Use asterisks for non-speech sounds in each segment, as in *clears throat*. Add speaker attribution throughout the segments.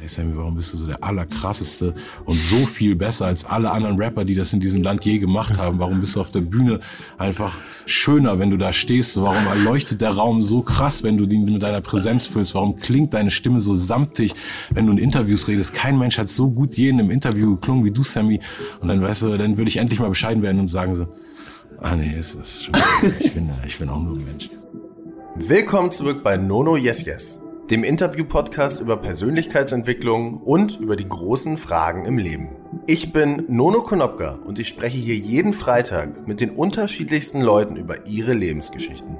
Speaker 1: ey Sammy, warum bist du so der allerkrasseste und so viel besser als alle anderen Rapper, die das in diesem Land je gemacht haben? Warum bist du auf der Bühne einfach schöner, wenn du da stehst? Warum erleuchtet der Raum so krass, wenn du ihn mit deiner Präsenz füllst? Warum klingt deine Stimme so samtig, wenn du in Interviews redest? Kein Mensch hat so gut je in einem Interview geklungen wie du, Sammy. Und dann, weißt du, dann würde ich endlich mal bescheiden werden und sagen so, ah nee, ist das schon, ich bin, ich bin auch nur ein Mensch.
Speaker 2: Willkommen zurück bei Nono Yes Yes, dem Interview-Podcast über Persönlichkeitsentwicklung und über die großen Fragen im Leben. Ich bin Nono Konopka und ich spreche hier jeden Freitag mit den unterschiedlichsten Leuten über ihre Lebensgeschichten.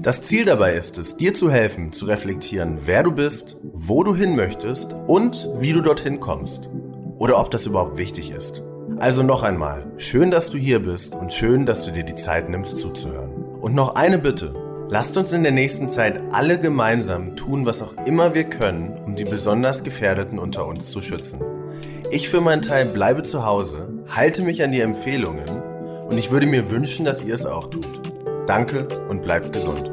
Speaker 2: Das Ziel dabei ist es, dir zu helfen, zu reflektieren, wer du bist, wo du hin möchtest und wie du dorthin kommst. Oder ob das überhaupt wichtig ist. Also noch einmal, schön, dass du hier bist und schön, dass du dir die Zeit nimmst zuzuhören. Und noch eine Bitte. Lasst uns in der nächsten Zeit alle gemeinsam tun, was auch immer wir können, um die besonders Gefährdeten unter uns zu schützen. Ich für meinen Teil bleibe zu Hause, halte mich an die Empfehlungen und ich würde mir wünschen, dass ihr es auch tut. Danke und bleibt gesund.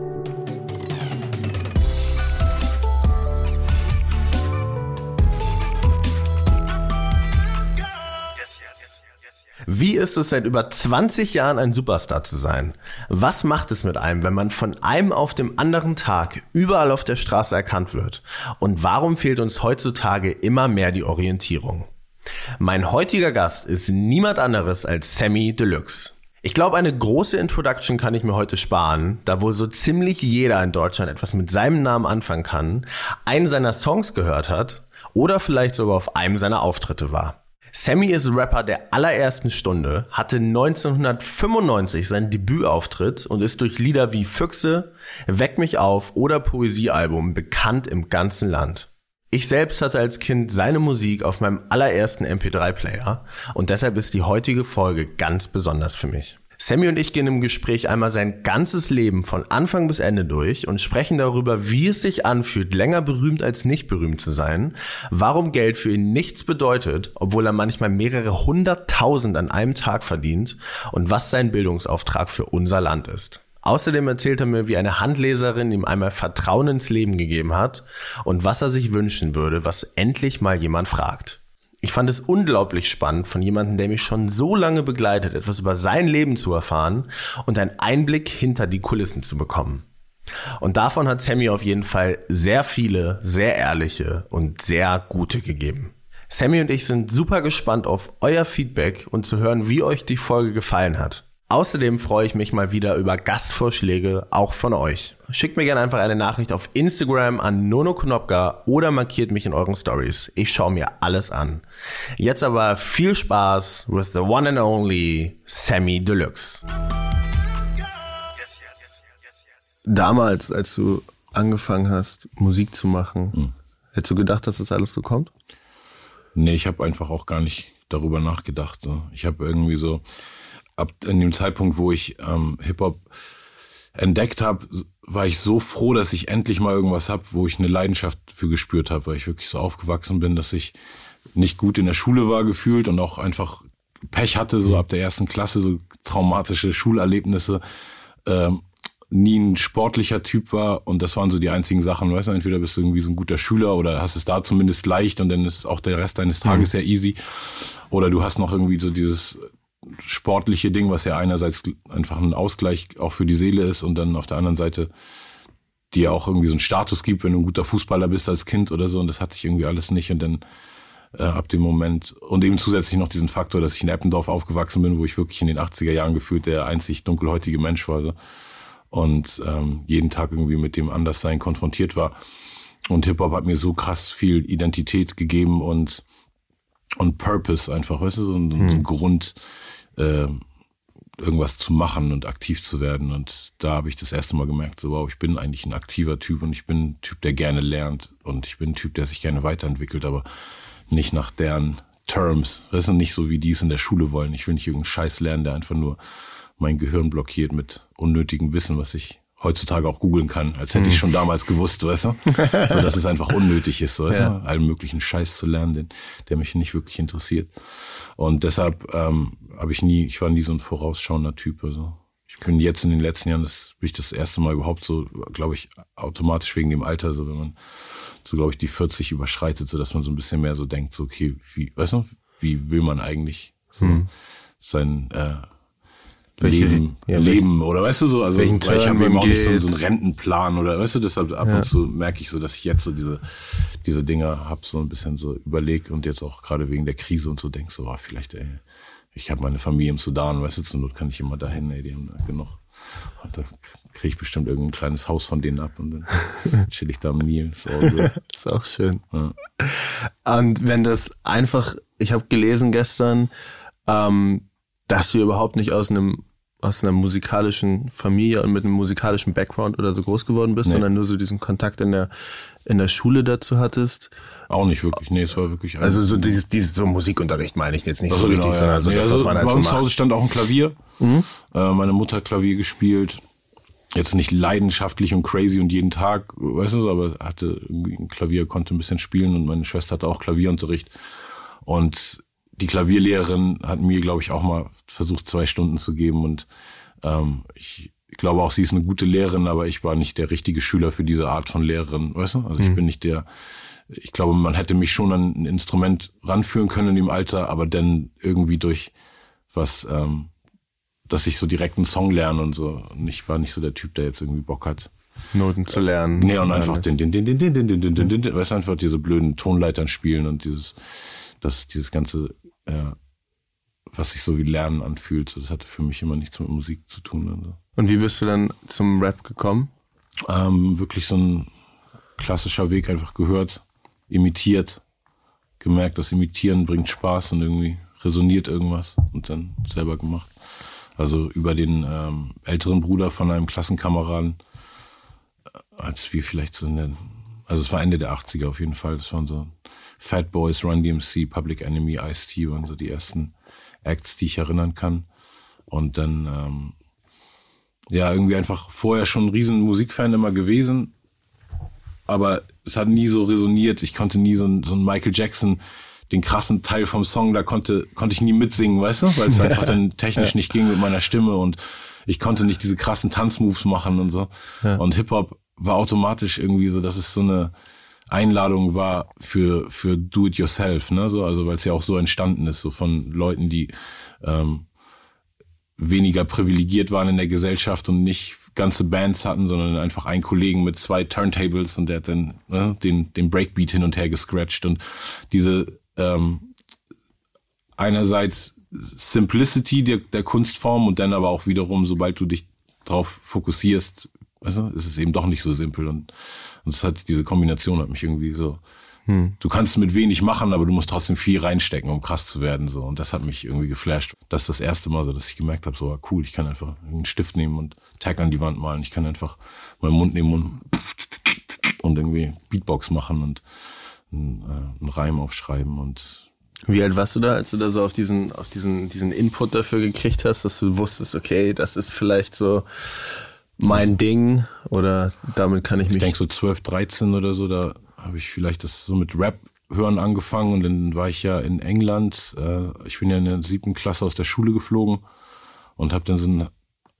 Speaker 2: Wie ist es seit über 20 Jahren ein Superstar zu sein? Was macht es mit einem, wenn man von einem auf dem anderen Tag überall auf der Straße erkannt wird? Und warum fehlt uns heutzutage immer mehr die Orientierung? Mein heutiger Gast ist niemand anderes als Sammy Deluxe. Ich glaube, eine große Introduction kann ich mir heute sparen, da wohl so ziemlich jeder in Deutschland etwas mit seinem Namen anfangen kann, einen seiner Songs gehört hat oder vielleicht sogar auf einem seiner Auftritte war. Sammy ist Rapper der allerersten Stunde, hatte 1995 seinen Debütauftritt und ist durch Lieder wie Füchse, Weck mich auf oder Poesiealbum bekannt im ganzen Land. Ich selbst hatte als Kind seine Musik auf meinem allerersten MP3-Player und deshalb ist die heutige Folge ganz besonders für mich. Sammy und ich gehen im Gespräch einmal sein ganzes Leben von Anfang bis Ende durch und sprechen darüber, wie es sich anfühlt, länger berühmt als nicht berühmt zu sein, warum Geld für ihn nichts bedeutet, obwohl er manchmal mehrere hunderttausend an einem Tag verdient und was sein Bildungsauftrag für unser Land ist. Außerdem erzählt er mir, wie eine Handleserin ihm einmal Vertrauen ins Leben gegeben hat und was er sich wünschen würde, was endlich mal jemand fragt. Ich fand es unglaublich spannend, von jemandem, der mich schon so lange begleitet, etwas über sein Leben zu erfahren und einen Einblick hinter die Kulissen zu bekommen. Und davon hat Sammy auf jeden Fall sehr viele, sehr ehrliche und sehr gute gegeben. Sammy und ich sind super gespannt auf euer Feedback und zu hören, wie euch die Folge gefallen hat. Außerdem freue ich mich mal wieder über Gastvorschläge, auch von euch. Schickt mir gerne einfach eine Nachricht auf Instagram an Nono Knopka oder markiert mich in euren Stories. Ich schaue mir alles an. Jetzt aber viel Spaß with the one and only Sammy Deluxe. Damals, als du angefangen hast, Musik zu machen, hm. hättest du gedacht, dass das alles so kommt?
Speaker 1: Nee, ich habe einfach auch gar nicht darüber nachgedacht. So. Ich habe irgendwie so, ab in dem Zeitpunkt, wo ich ähm, Hip-Hop entdeckt habe, war ich so froh, dass ich endlich mal irgendwas habe, wo ich eine Leidenschaft für gespürt habe, weil ich wirklich so aufgewachsen bin, dass ich nicht gut in der Schule war gefühlt und auch einfach Pech hatte, so ab der ersten Klasse, so traumatische Schulerlebnisse, ähm, nie ein sportlicher Typ war und das waren so die einzigen Sachen, weißt du, entweder bist du irgendwie so ein guter Schüler oder hast es da zumindest leicht und dann ist auch der Rest deines Tages mhm. sehr easy oder du hast noch irgendwie so dieses sportliche Ding, was ja einerseits einfach ein Ausgleich auch für die Seele ist und dann auf der anderen Seite dir auch irgendwie so einen Status gibt, wenn du ein guter Fußballer bist als Kind oder so. Und das hatte ich irgendwie alles nicht. Und dann äh, ab dem Moment und eben zusätzlich noch diesen Faktor, dass ich in Eppendorf aufgewachsen bin, wo ich wirklich in den 80er Jahren gefühlt der einzig dunkelhäutige Mensch war. So. Und ähm, jeden Tag irgendwie mit dem Anderssein konfrontiert war. Und Hip-Hop hat mir so krass viel Identität gegeben und, und Purpose einfach, weißt du, so ein, hm. so ein Grund, äh, irgendwas zu machen und aktiv zu werden. Und da habe ich das erste Mal gemerkt, so wow, ich bin eigentlich ein aktiver Typ und ich bin ein Typ, der gerne lernt und ich bin ein Typ, der sich gerne weiterentwickelt, aber nicht nach deren Terms. Das ist nicht so, wie die es in der Schule wollen. Ich will nicht irgendeinen Scheiß lernen, der einfach nur mein Gehirn blockiert mit unnötigem Wissen, was ich heutzutage auch googeln kann, als hätte ich hm. schon damals gewusst, weißt du? So dass es einfach unnötig ist, weißt ja. du? Allen möglichen Scheiß zu lernen, den, der mich nicht wirklich interessiert. Und deshalb ähm, habe ich nie, ich war nie so ein vorausschauender Typ. Also ich bin jetzt in den letzten Jahren, das bin ich das erste Mal überhaupt so, glaube ich, automatisch wegen dem Alter, so wenn man so glaube ich die 40 überschreitet, so dass man so ein bisschen mehr so denkt, so okay, wie, weißt du, wie will man eigentlich so hm. sein äh, welche, Leben, ja, Leben oder weißt du so, also ich habe eben auch nicht so, so, einen Rentenplan oder weißt du, deshalb ab ja. und zu merke ich so, dass ich jetzt so diese diese Dinger hab so ein bisschen so überlegt und jetzt auch gerade wegen der Krise und so denk so, oh, vielleicht ey, ich habe meine Familie im Sudan, weißt du, zur Not kann ich immer dahin, ey, die haben da genug. Und da kriege ich bestimmt irgendein kleines Haus von denen ab und dann *laughs* chill ich da auch,
Speaker 2: ist auch schön. Ja. Und wenn das einfach, ich habe gelesen gestern, ähm, dass du überhaupt nicht aus einem aus einer musikalischen Familie und mit einem musikalischen Background oder so groß geworden bist, nee. sondern nur so diesen Kontakt in der, in der Schule dazu hattest.
Speaker 1: Auch nicht wirklich, nee, es war wirklich.
Speaker 2: Also so dieses, dieses so Musikunterricht meine ich jetzt nicht also so richtig, genau, sondern ja.
Speaker 1: so nee, das, also was man halt bei so uns zu Hause stand auch ein Klavier. Mhm. Äh, meine Mutter hat Klavier gespielt. Jetzt nicht leidenschaftlich und crazy und jeden Tag, weißt du, aber hatte irgendwie ein Klavier, konnte ein bisschen spielen und meine Schwester hatte auch Klavierunterricht. Und die Klavierlehrerin hat mir, glaube ich, auch mal versucht, zwei Stunden zu geben. Und ähm, ich glaube auch, sie ist eine gute Lehrerin, aber ich war nicht der richtige Schüler für diese Art von Lehrerin, weißt du? Also ich mhm. bin nicht der, ich glaube, man hätte mich schon an ein Instrument ranführen können in dem Alter, aber dann irgendwie durch was, ähm, dass ich so direkt einen Song lerne und so. Und ich war nicht so der Typ, der jetzt irgendwie Bock hat.
Speaker 2: Noten zu lernen.
Speaker 1: Nee, und einfach den, den, den, den, den, den, den, den, den, den, weißt du, einfach diese blöden Tonleitern spielen und dieses, das, dieses ganze ja, was sich so wie Lernen anfühlt. So, das hatte für mich immer nichts mit Musik zu tun. Also.
Speaker 2: Und wie bist du dann zum Rap gekommen?
Speaker 1: Ähm, wirklich so ein klassischer Weg, einfach gehört, imitiert, gemerkt, das Imitieren bringt Spaß und irgendwie resoniert irgendwas und dann selber gemacht. Also über den ähm, älteren Bruder von einem Klassenkameraden, äh, als wir vielleicht so in der, also es war Ende der 80er auf jeden Fall, das waren so Fat Boys, Run DMC, Public Enemy, Ice-T waren so die ersten Acts, die ich erinnern kann. Und dann, ähm, ja, irgendwie einfach vorher schon ein riesen Musikfan immer gewesen. Aber es hat nie so resoniert. Ich konnte nie so ein, so ein Michael Jackson, den krassen Teil vom Song, da konnte, konnte ich nie mitsingen, weißt du? Weil es einfach dann technisch nicht ging mit meiner Stimme und ich konnte nicht diese krassen Tanzmoves machen und so. Ja. Und Hip-Hop war automatisch irgendwie so, das ist so eine, Einladung war für, für Do-it-yourself, ne? So, also weil es ja auch so entstanden ist, so von Leuten, die ähm, weniger privilegiert waren in der Gesellschaft und nicht ganze Bands hatten, sondern einfach einen Kollegen mit zwei Turntables und der hat dann ne, den, den Breakbeat hin und her gescratcht und diese ähm, einerseits Simplicity der, der Kunstform und dann aber auch wiederum, sobald du dich drauf fokussierst, du, ist es eben doch nicht so simpel und und es hat diese Kombination hat mich irgendwie so. Hm. Du kannst mit wenig machen, aber du musst trotzdem viel reinstecken, um krass zu werden. So. Und das hat mich irgendwie geflasht. Das ist das erste Mal so, dass ich gemerkt habe, so cool, ich kann einfach einen Stift nehmen und Tag an die Wand malen. Ich kann einfach meinen Mund nehmen und, *laughs* und irgendwie Beatbox machen und einen, äh, einen Reim aufschreiben und
Speaker 2: wie alt warst du da, als du da so auf diesen, auf diesen, diesen Input dafür gekriegt hast, dass du wusstest, okay, das ist vielleicht so mein Ding oder damit kann ich mich.
Speaker 1: Ich denke so 12, 13 oder so, da habe ich vielleicht das so mit Rap hören angefangen und dann war ich ja in England. Äh, ich bin ja in der siebten Klasse aus der Schule geflogen und habe dann so ein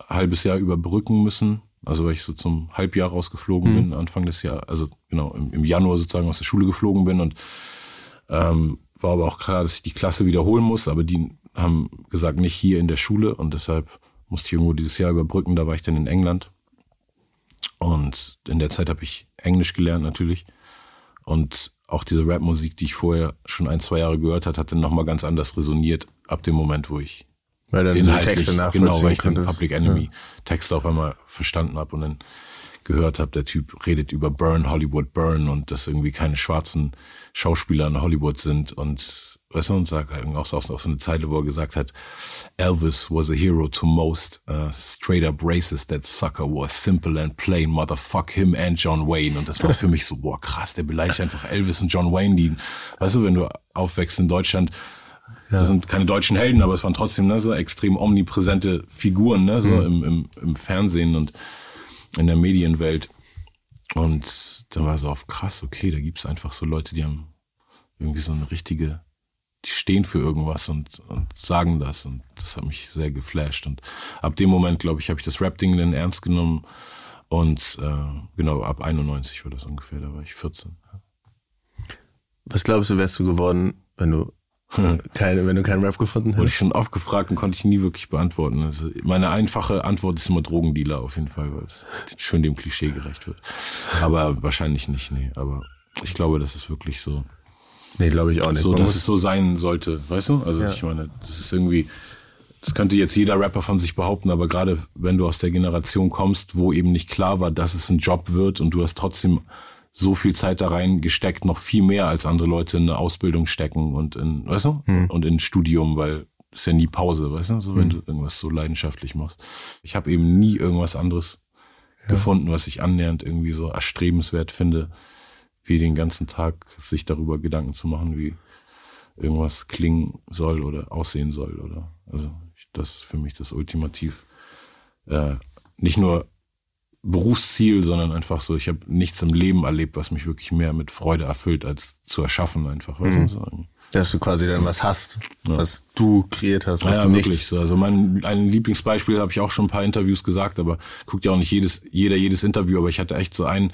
Speaker 1: halbes Jahr überbrücken müssen. Also weil ich so zum Halbjahr rausgeflogen mhm. bin, Anfang des Jahres, also genau, im, im, Januar sozusagen aus der Schule geflogen bin und ähm, war aber auch klar, dass ich die Klasse wiederholen muss, aber die haben gesagt, nicht hier in der Schule und deshalb musste ich irgendwo dieses Jahr überbrücken, da war ich dann in England. Und in der Zeit habe ich Englisch gelernt natürlich. Und auch diese Rap-Musik, die ich vorher schon ein, zwei Jahre gehört hat, hat dann nochmal ganz anders resoniert ab dem Moment, wo ich
Speaker 2: weil dann inhaltlich, Texte
Speaker 1: genau, weil ich den Public Enemy ja. Texte auf einmal verstanden habe und dann gehört habe, der Typ redet über Burn, Hollywood, Burn und dass irgendwie keine schwarzen Schauspieler in Hollywood sind und weißt du, und sagt halt auch, auch so eine Zeile, wo er gesagt hat, Elvis was a hero to most uh, straight up racist, that sucker was simple and plain, motherfuck him and John Wayne. Und das war für mich so, boah, krass, der beleidigt einfach Elvis und John Wayne, die, weißt du, wenn du aufwächst in Deutschland, ja. das sind keine deutschen Helden, aber es waren trotzdem ne, so extrem omnipräsente Figuren, ne, so mhm. im, im, im Fernsehen und in der Medienwelt. Und dann war es auch krass, okay, da gibt's einfach so Leute, die haben irgendwie so eine richtige die stehen für irgendwas und, und sagen das. Und das hat mich sehr geflasht. Und ab dem Moment, glaube ich, habe ich das Rap-Ding dann ernst genommen. Und äh, genau, ab 91 war das ungefähr, da war ich 14.
Speaker 2: Was glaubst du, wärst du geworden, wenn du keine, wenn du keinen Rap gefunden
Speaker 1: Wurde
Speaker 2: hättest?
Speaker 1: ich schon oft gefragt und konnte ich nie wirklich beantworten. Also meine einfache Antwort ist immer Drogendealer auf jeden Fall, weil es schön dem Klischee gerecht wird. Aber wahrscheinlich nicht, nee. Aber ich glaube, das ist wirklich so,
Speaker 2: Nee, glaube ich auch nicht.
Speaker 1: so
Speaker 2: Man
Speaker 1: dass es so sein sollte, weißt du? Also
Speaker 2: Ja.
Speaker 1: ich meine, das ist irgendwie, das könnte jetzt jeder Rapper von sich behaupten, aber gerade wenn du aus der Generation kommst, wo eben nicht klar war, dass es ein Job wird und du hast trotzdem so viel Zeit da rein gesteckt, noch viel mehr als andere Leute in eine Ausbildung stecken und in, weißt du? Und in ein Studium, weil es ist ja nie Pause, weißt du? So wenn du irgendwas so leidenschaftlich machst. Ich habe eben nie irgendwas anderes gefunden, was ich annähernd irgendwie so erstrebenswert finde, wie den ganzen Tag sich darüber Gedanken zu machen, wie irgendwas klingen soll oder aussehen soll oder also ich- das ist für mich das ultimativ äh, nicht nur Berufsziel, sondern einfach so, ich habe nichts im Leben erlebt, was mich wirklich mehr mit Freude erfüllt, als zu erschaffen einfach. Weißt du, so.
Speaker 2: dass du quasi dann was hast, was du kreiert hast, was
Speaker 1: Ja,
Speaker 2: du
Speaker 1: wirklich so. Also mein ein Lieblingsbeispiel habe ich auch schon ein paar Interviews gesagt, aber guckt ja auch nicht jedes, jeder jedes Interview, aber ich hatte echt so einen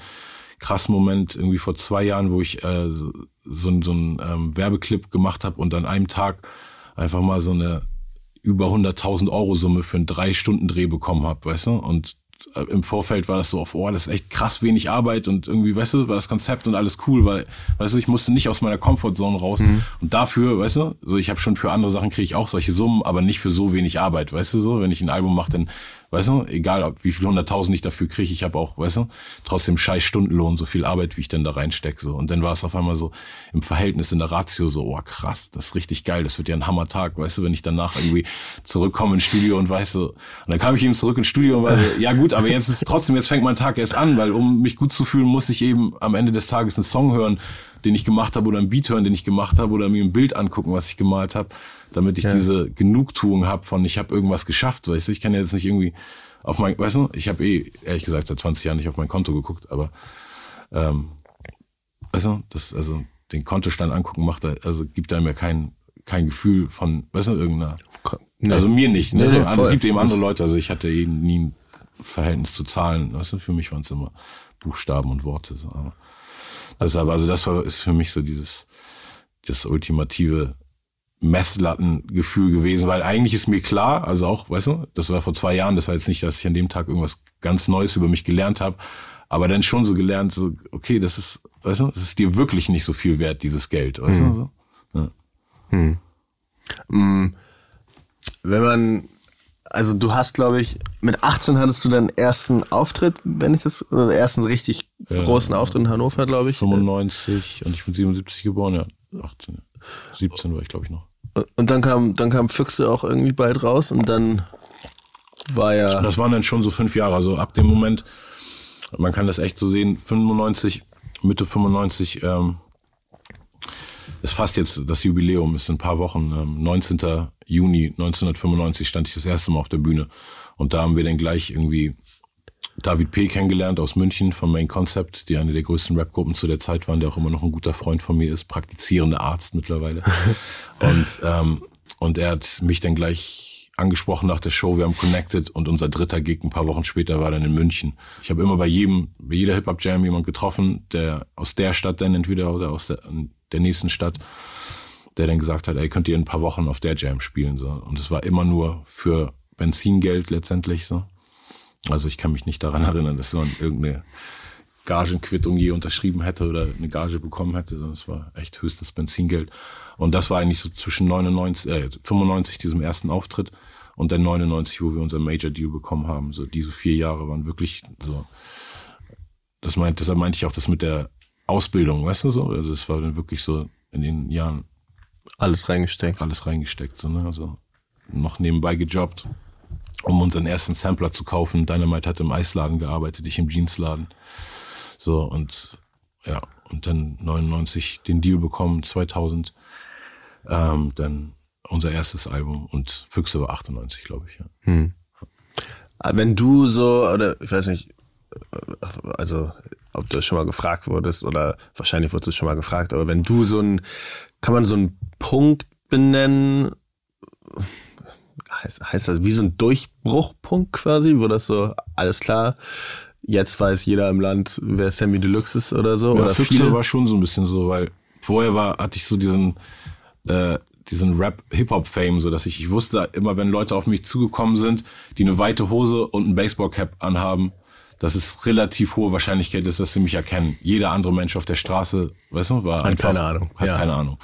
Speaker 1: krassen Moment irgendwie vor zwei Jahren, wo ich äh, so, so, so einen ähm, Werbeclip gemacht habe und an einem Tag einfach mal so eine über 100.000 Euro Summe für einen drei Stunden Dreh bekommen habe, weißt du? Und im Vorfeld war das so auf, oh, das ist echt krass wenig Arbeit und irgendwie, weißt du, war das Konzept und alles cool, weil, weißt du, ich musste nicht aus meiner Comfortzone raus. Und dafür, weißt du, so ich habe schon für andere Sachen kriege ich auch solche Summen, aber nicht für so wenig Arbeit, weißt du so, wenn ich ein Album mache, dann, weißt du, egal ob wie viel hunderttausend ich dafür kriege, ich habe auch, weißt du, trotzdem scheiß Stundenlohn, so viel Arbeit, wie ich dann da reinstecke, so. Und dann war es auf einmal so im Verhältnis in der Ratio so, oh krass, das ist richtig geil, das wird ja ein Hammertag, weißt du, wenn ich danach irgendwie zurückkomme ins Studio und weißt du, und dann kam ich eben zurück ins Studio und war so, ja gut, aber jetzt ist trotzdem, jetzt fängt mein Tag erst an, weil um mich gut zu fühlen, muss ich eben am Ende des Tages einen Song hören, den ich gemacht habe oder einen Beat hören, den ich gemacht habe oder mir ein Bild angucken, was ich gemalt habe, damit ich diese Genugtuung habe von, ich habe irgendwas geschafft, weißt du, ich kann ja jetzt nicht irgendwie auf mein, weißt du, ich habe eh, ehrlich gesagt, seit 20 Jahren nicht auf mein Konto geguckt, aber ähm, weißt du, das, also den Kontostand angucken macht, da- also gibt einem ja kein, kein Gefühl von, weißt du, irgendeiner,
Speaker 2: Nee.
Speaker 1: also mir nicht, ne?
Speaker 2: Nee,
Speaker 1: so,
Speaker 2: nee, voll.
Speaker 1: es gibt eben andere Leute, also ich hatte eben nie ein Verhältnis zu Zahlen, weißt du, für mich waren es immer Buchstaben und Worte, so, aber deshalb, also das war, ist für mich so dieses, das ultimative Messlattengefühl gewesen, weil eigentlich ist mir klar, also auch, weißt du, das war vor zwei Jahren, das war jetzt nicht, dass ich an dem Tag irgendwas ganz Neues über mich gelernt habe, aber dann schon so gelernt, so, okay, das ist, weißt du, das ist dir wirklich nicht so viel wert, dieses Geld, weißt du, so. Ja.
Speaker 2: Wenn man, also du hast, glaube ich, mit 18 hattest du deinen ersten Auftritt, wenn ich das, oder den ersten richtig großen Auftritt in Hannover, glaube ich.
Speaker 1: 95 und ich bin 77 geboren, ja. 18, 17 war ich, glaube ich, noch.
Speaker 2: Und dann kam, dann kam Füchse auch irgendwie bald raus und dann war ja,
Speaker 1: Das waren dann schon so fünf Jahre. Also ab dem Moment, man kann das echt so sehen, 95, Mitte 95, ähm, ist fast jetzt das Jubiläum, ist in ein paar Wochen, ähm, 19. Juni 1995 stand ich das erste Mal auf der Bühne. Und da haben wir dann gleich irgendwie David P. kennengelernt aus München vom Main Concept, die eine der größten Rapgruppen zu der Zeit waren, der auch immer noch ein guter Freund von mir ist, praktizierender Arzt mittlerweile. *laughs* und, ähm, und er hat mich dann gleich angesprochen nach der Show, wir haben connected und unser dritter Gig ein paar Wochen später war dann in München. Ich habe immer bei jedem, bei jeder Hip-Hop-Jam jemand getroffen, der aus der Stadt dann entweder oder aus der, der nächsten Stadt, der dann gesagt hat, ey, könnt ihr in ein paar Wochen auf der Jam spielen. So. Und es war immer nur für Benzingeld letztendlich so. Also ich kann mich nicht daran *laughs* erinnern, dass man irgendeine Gagenquittung je unterschrieben hätte oder eine Gage bekommen hätte, sondern es war echt höchstens Benzingeld. Und das war eigentlich so zwischen 99, äh, 95 diesem ersten Auftritt und dann 99, wo wir unser Major Deal bekommen haben. So diese vier Jahre waren wirklich so. Das meint, deshalb meinte ich auch das mit der Ausbildung, weißt du so? Also das war dann wirklich so in den Jahren
Speaker 2: alles reingesteckt.
Speaker 1: alles reingesteckt. So, ne? Also noch nebenbei gejobbt, um unseren ersten Sampler zu kaufen. Dynamite hat im Eisladen gearbeitet, ich im Jeansladen. So und ja, und dann 99 den Deal bekommen, 2000 ähm, dann unser erstes Album und Füchse war 98, glaube ich. Ja.
Speaker 2: Aber Wenn du so, oder ich weiß nicht, also ob du das schon mal gefragt wurdest oder wahrscheinlich wurdest du schon mal gefragt, aber wenn du so ein, kann man so einen Punkt benennen, heißt, heißt das wie so ein Durchbruchpunkt quasi, wo das so, alles klar, jetzt weiß jeder im Land, wer Sammy Deluxe ist oder so?
Speaker 1: Ja,
Speaker 2: oder
Speaker 1: Füchse
Speaker 2: viele?
Speaker 1: war schon so ein bisschen so, weil vorher war, hatte ich so diesen, äh, diesen Rap-Hip-Hop-Fame, so dass ich, ich wusste immer, wenn Leute auf mich zugekommen sind, die eine weite Hose und ein Baseball-Cap anhaben, dass es relativ hohe Wahrscheinlichkeit ist, dass sie mich erkennen. Jeder andere Mensch auf der Straße, weißt du, war
Speaker 2: hat einfach, keine Ahnung.
Speaker 1: Hat ja. keine Ahnung.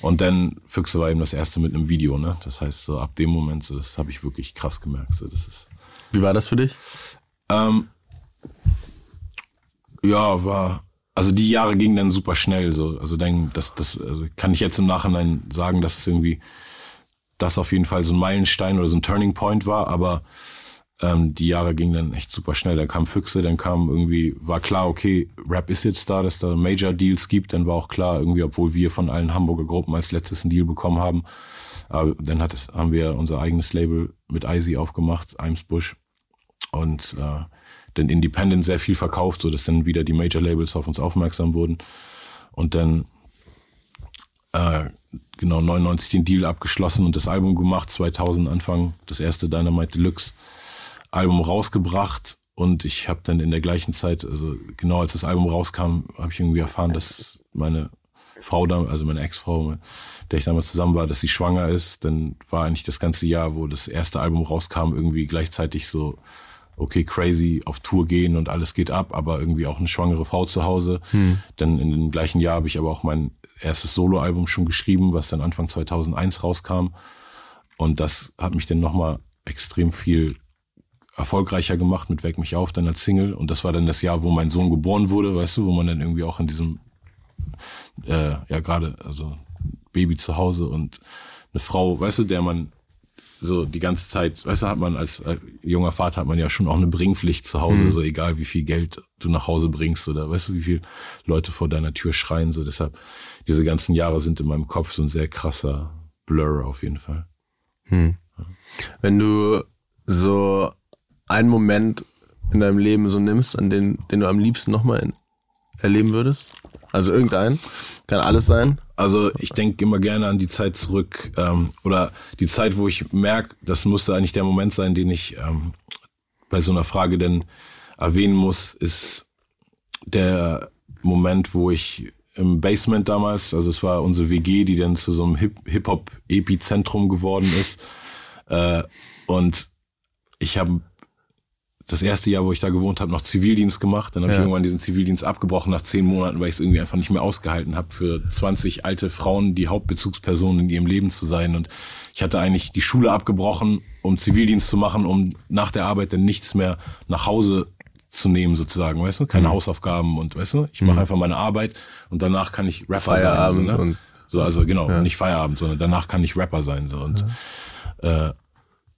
Speaker 1: Und dann Füchse war eben das erste mit einem Video, ne? Das heißt, so ab dem Moment, so, das habe ich wirklich krass gemerkt. So, das ist.
Speaker 2: Wie war das für dich?
Speaker 1: Ähm, ja, war, also die Jahre gingen dann super schnell, so. Also dann, das, das, also kann ich jetzt im Nachhinein sagen, dass es irgendwie das auf jeden Fall so ein Meilenstein oder so ein Turning Point war, aber ähm, die Jahre gingen dann echt super schnell. Dann kam Füchse, dann kam irgendwie, war klar, okay, Rap ist jetzt da, dass da Major Deals gibt. Dann war auch klar, irgendwie, obwohl wir von allen Hamburger Gruppen als letztes einen Deal bekommen haben. Aber dann hat es, haben wir unser eigenes Label mit Icy aufgemacht, Eimsbusch. Und äh, dann Independent sehr viel verkauft, so dass dann wieder die Major Labels auf uns aufmerksam wurden. Und dann äh, genau 99 den Deal abgeschlossen und das Album gemacht, 2000 Anfang, das erste Dynamite Deluxe. Album rausgebracht und ich habe dann in der gleichen Zeit, also genau als das Album rauskam, habe ich irgendwie erfahren, dass meine Frau da, also meine Ex-Frau, der ich damals zusammen war, dass sie schwanger ist. Dann war eigentlich das ganze Jahr, wo das erste Album rauskam, irgendwie gleichzeitig so, okay, crazy, auf Tour gehen und alles geht ab, aber irgendwie auch eine schwangere Frau zu Hause. Hm. Dann in dem gleichen Jahr habe ich aber auch mein erstes Soloalbum schon geschrieben, was dann Anfang 2001 rauskam. Und das hat mich dann nochmal extrem viel erfolgreicher gemacht mit Weck mich auf, dann als Single. Und das war dann das Jahr, wo mein Sohn geboren wurde, weißt du, wo man dann irgendwie auch in diesem, äh, ja gerade, also Baby zu Hause und eine Frau, weißt du, der man so die ganze Zeit, weißt du, hat man als äh, junger Vater hat man ja schon auch eine Bringpflicht zu Hause, mhm. so egal wie viel Geld du nach Hause bringst oder weißt du, wie viel Leute vor deiner Tür schreien, so deshalb diese ganzen Jahre sind in meinem Kopf so ein sehr krasser Blur auf jeden Fall.
Speaker 2: Hm. Wenn du so einen Moment in deinem Leben so nimmst, an den, den du am liebsten nochmal erleben würdest? Also irgendeinen? Kann alles sein?
Speaker 1: Also ich denke immer gerne an die Zeit zurück ähm, oder die Zeit, wo ich merke, das musste eigentlich der Moment sein, den ich ähm, bei so einer Frage denn erwähnen muss, ist der Moment, wo ich im Basement damals, also es war unsere WG, die dann zu so einem Hip-Hop-Epizentrum geworden ist. Äh, und ich habe das erste Jahr, wo ich da gewohnt habe, noch Zivildienst gemacht. Dann habe ja. ich irgendwann diesen Zivildienst abgebrochen nach zehn Monaten, weil ich es irgendwie einfach nicht mehr ausgehalten habe, für 20 alte Frauen die Hauptbezugspersonen in ihrem Leben zu sein. Und ich hatte eigentlich die Schule abgebrochen, um Zivildienst zu machen, um nach der Arbeit dann nichts mehr nach Hause zu nehmen sozusagen, weißt du? Keine mhm. Hausaufgaben und weißt du, ich mache mhm. einfach meine Arbeit und danach kann ich Rapper
Speaker 2: Feierabend
Speaker 1: sein.
Speaker 2: So, ne?
Speaker 1: so also genau, ja. nicht Feierabend, sondern danach kann ich Rapper sein. So. Und, ja. äh,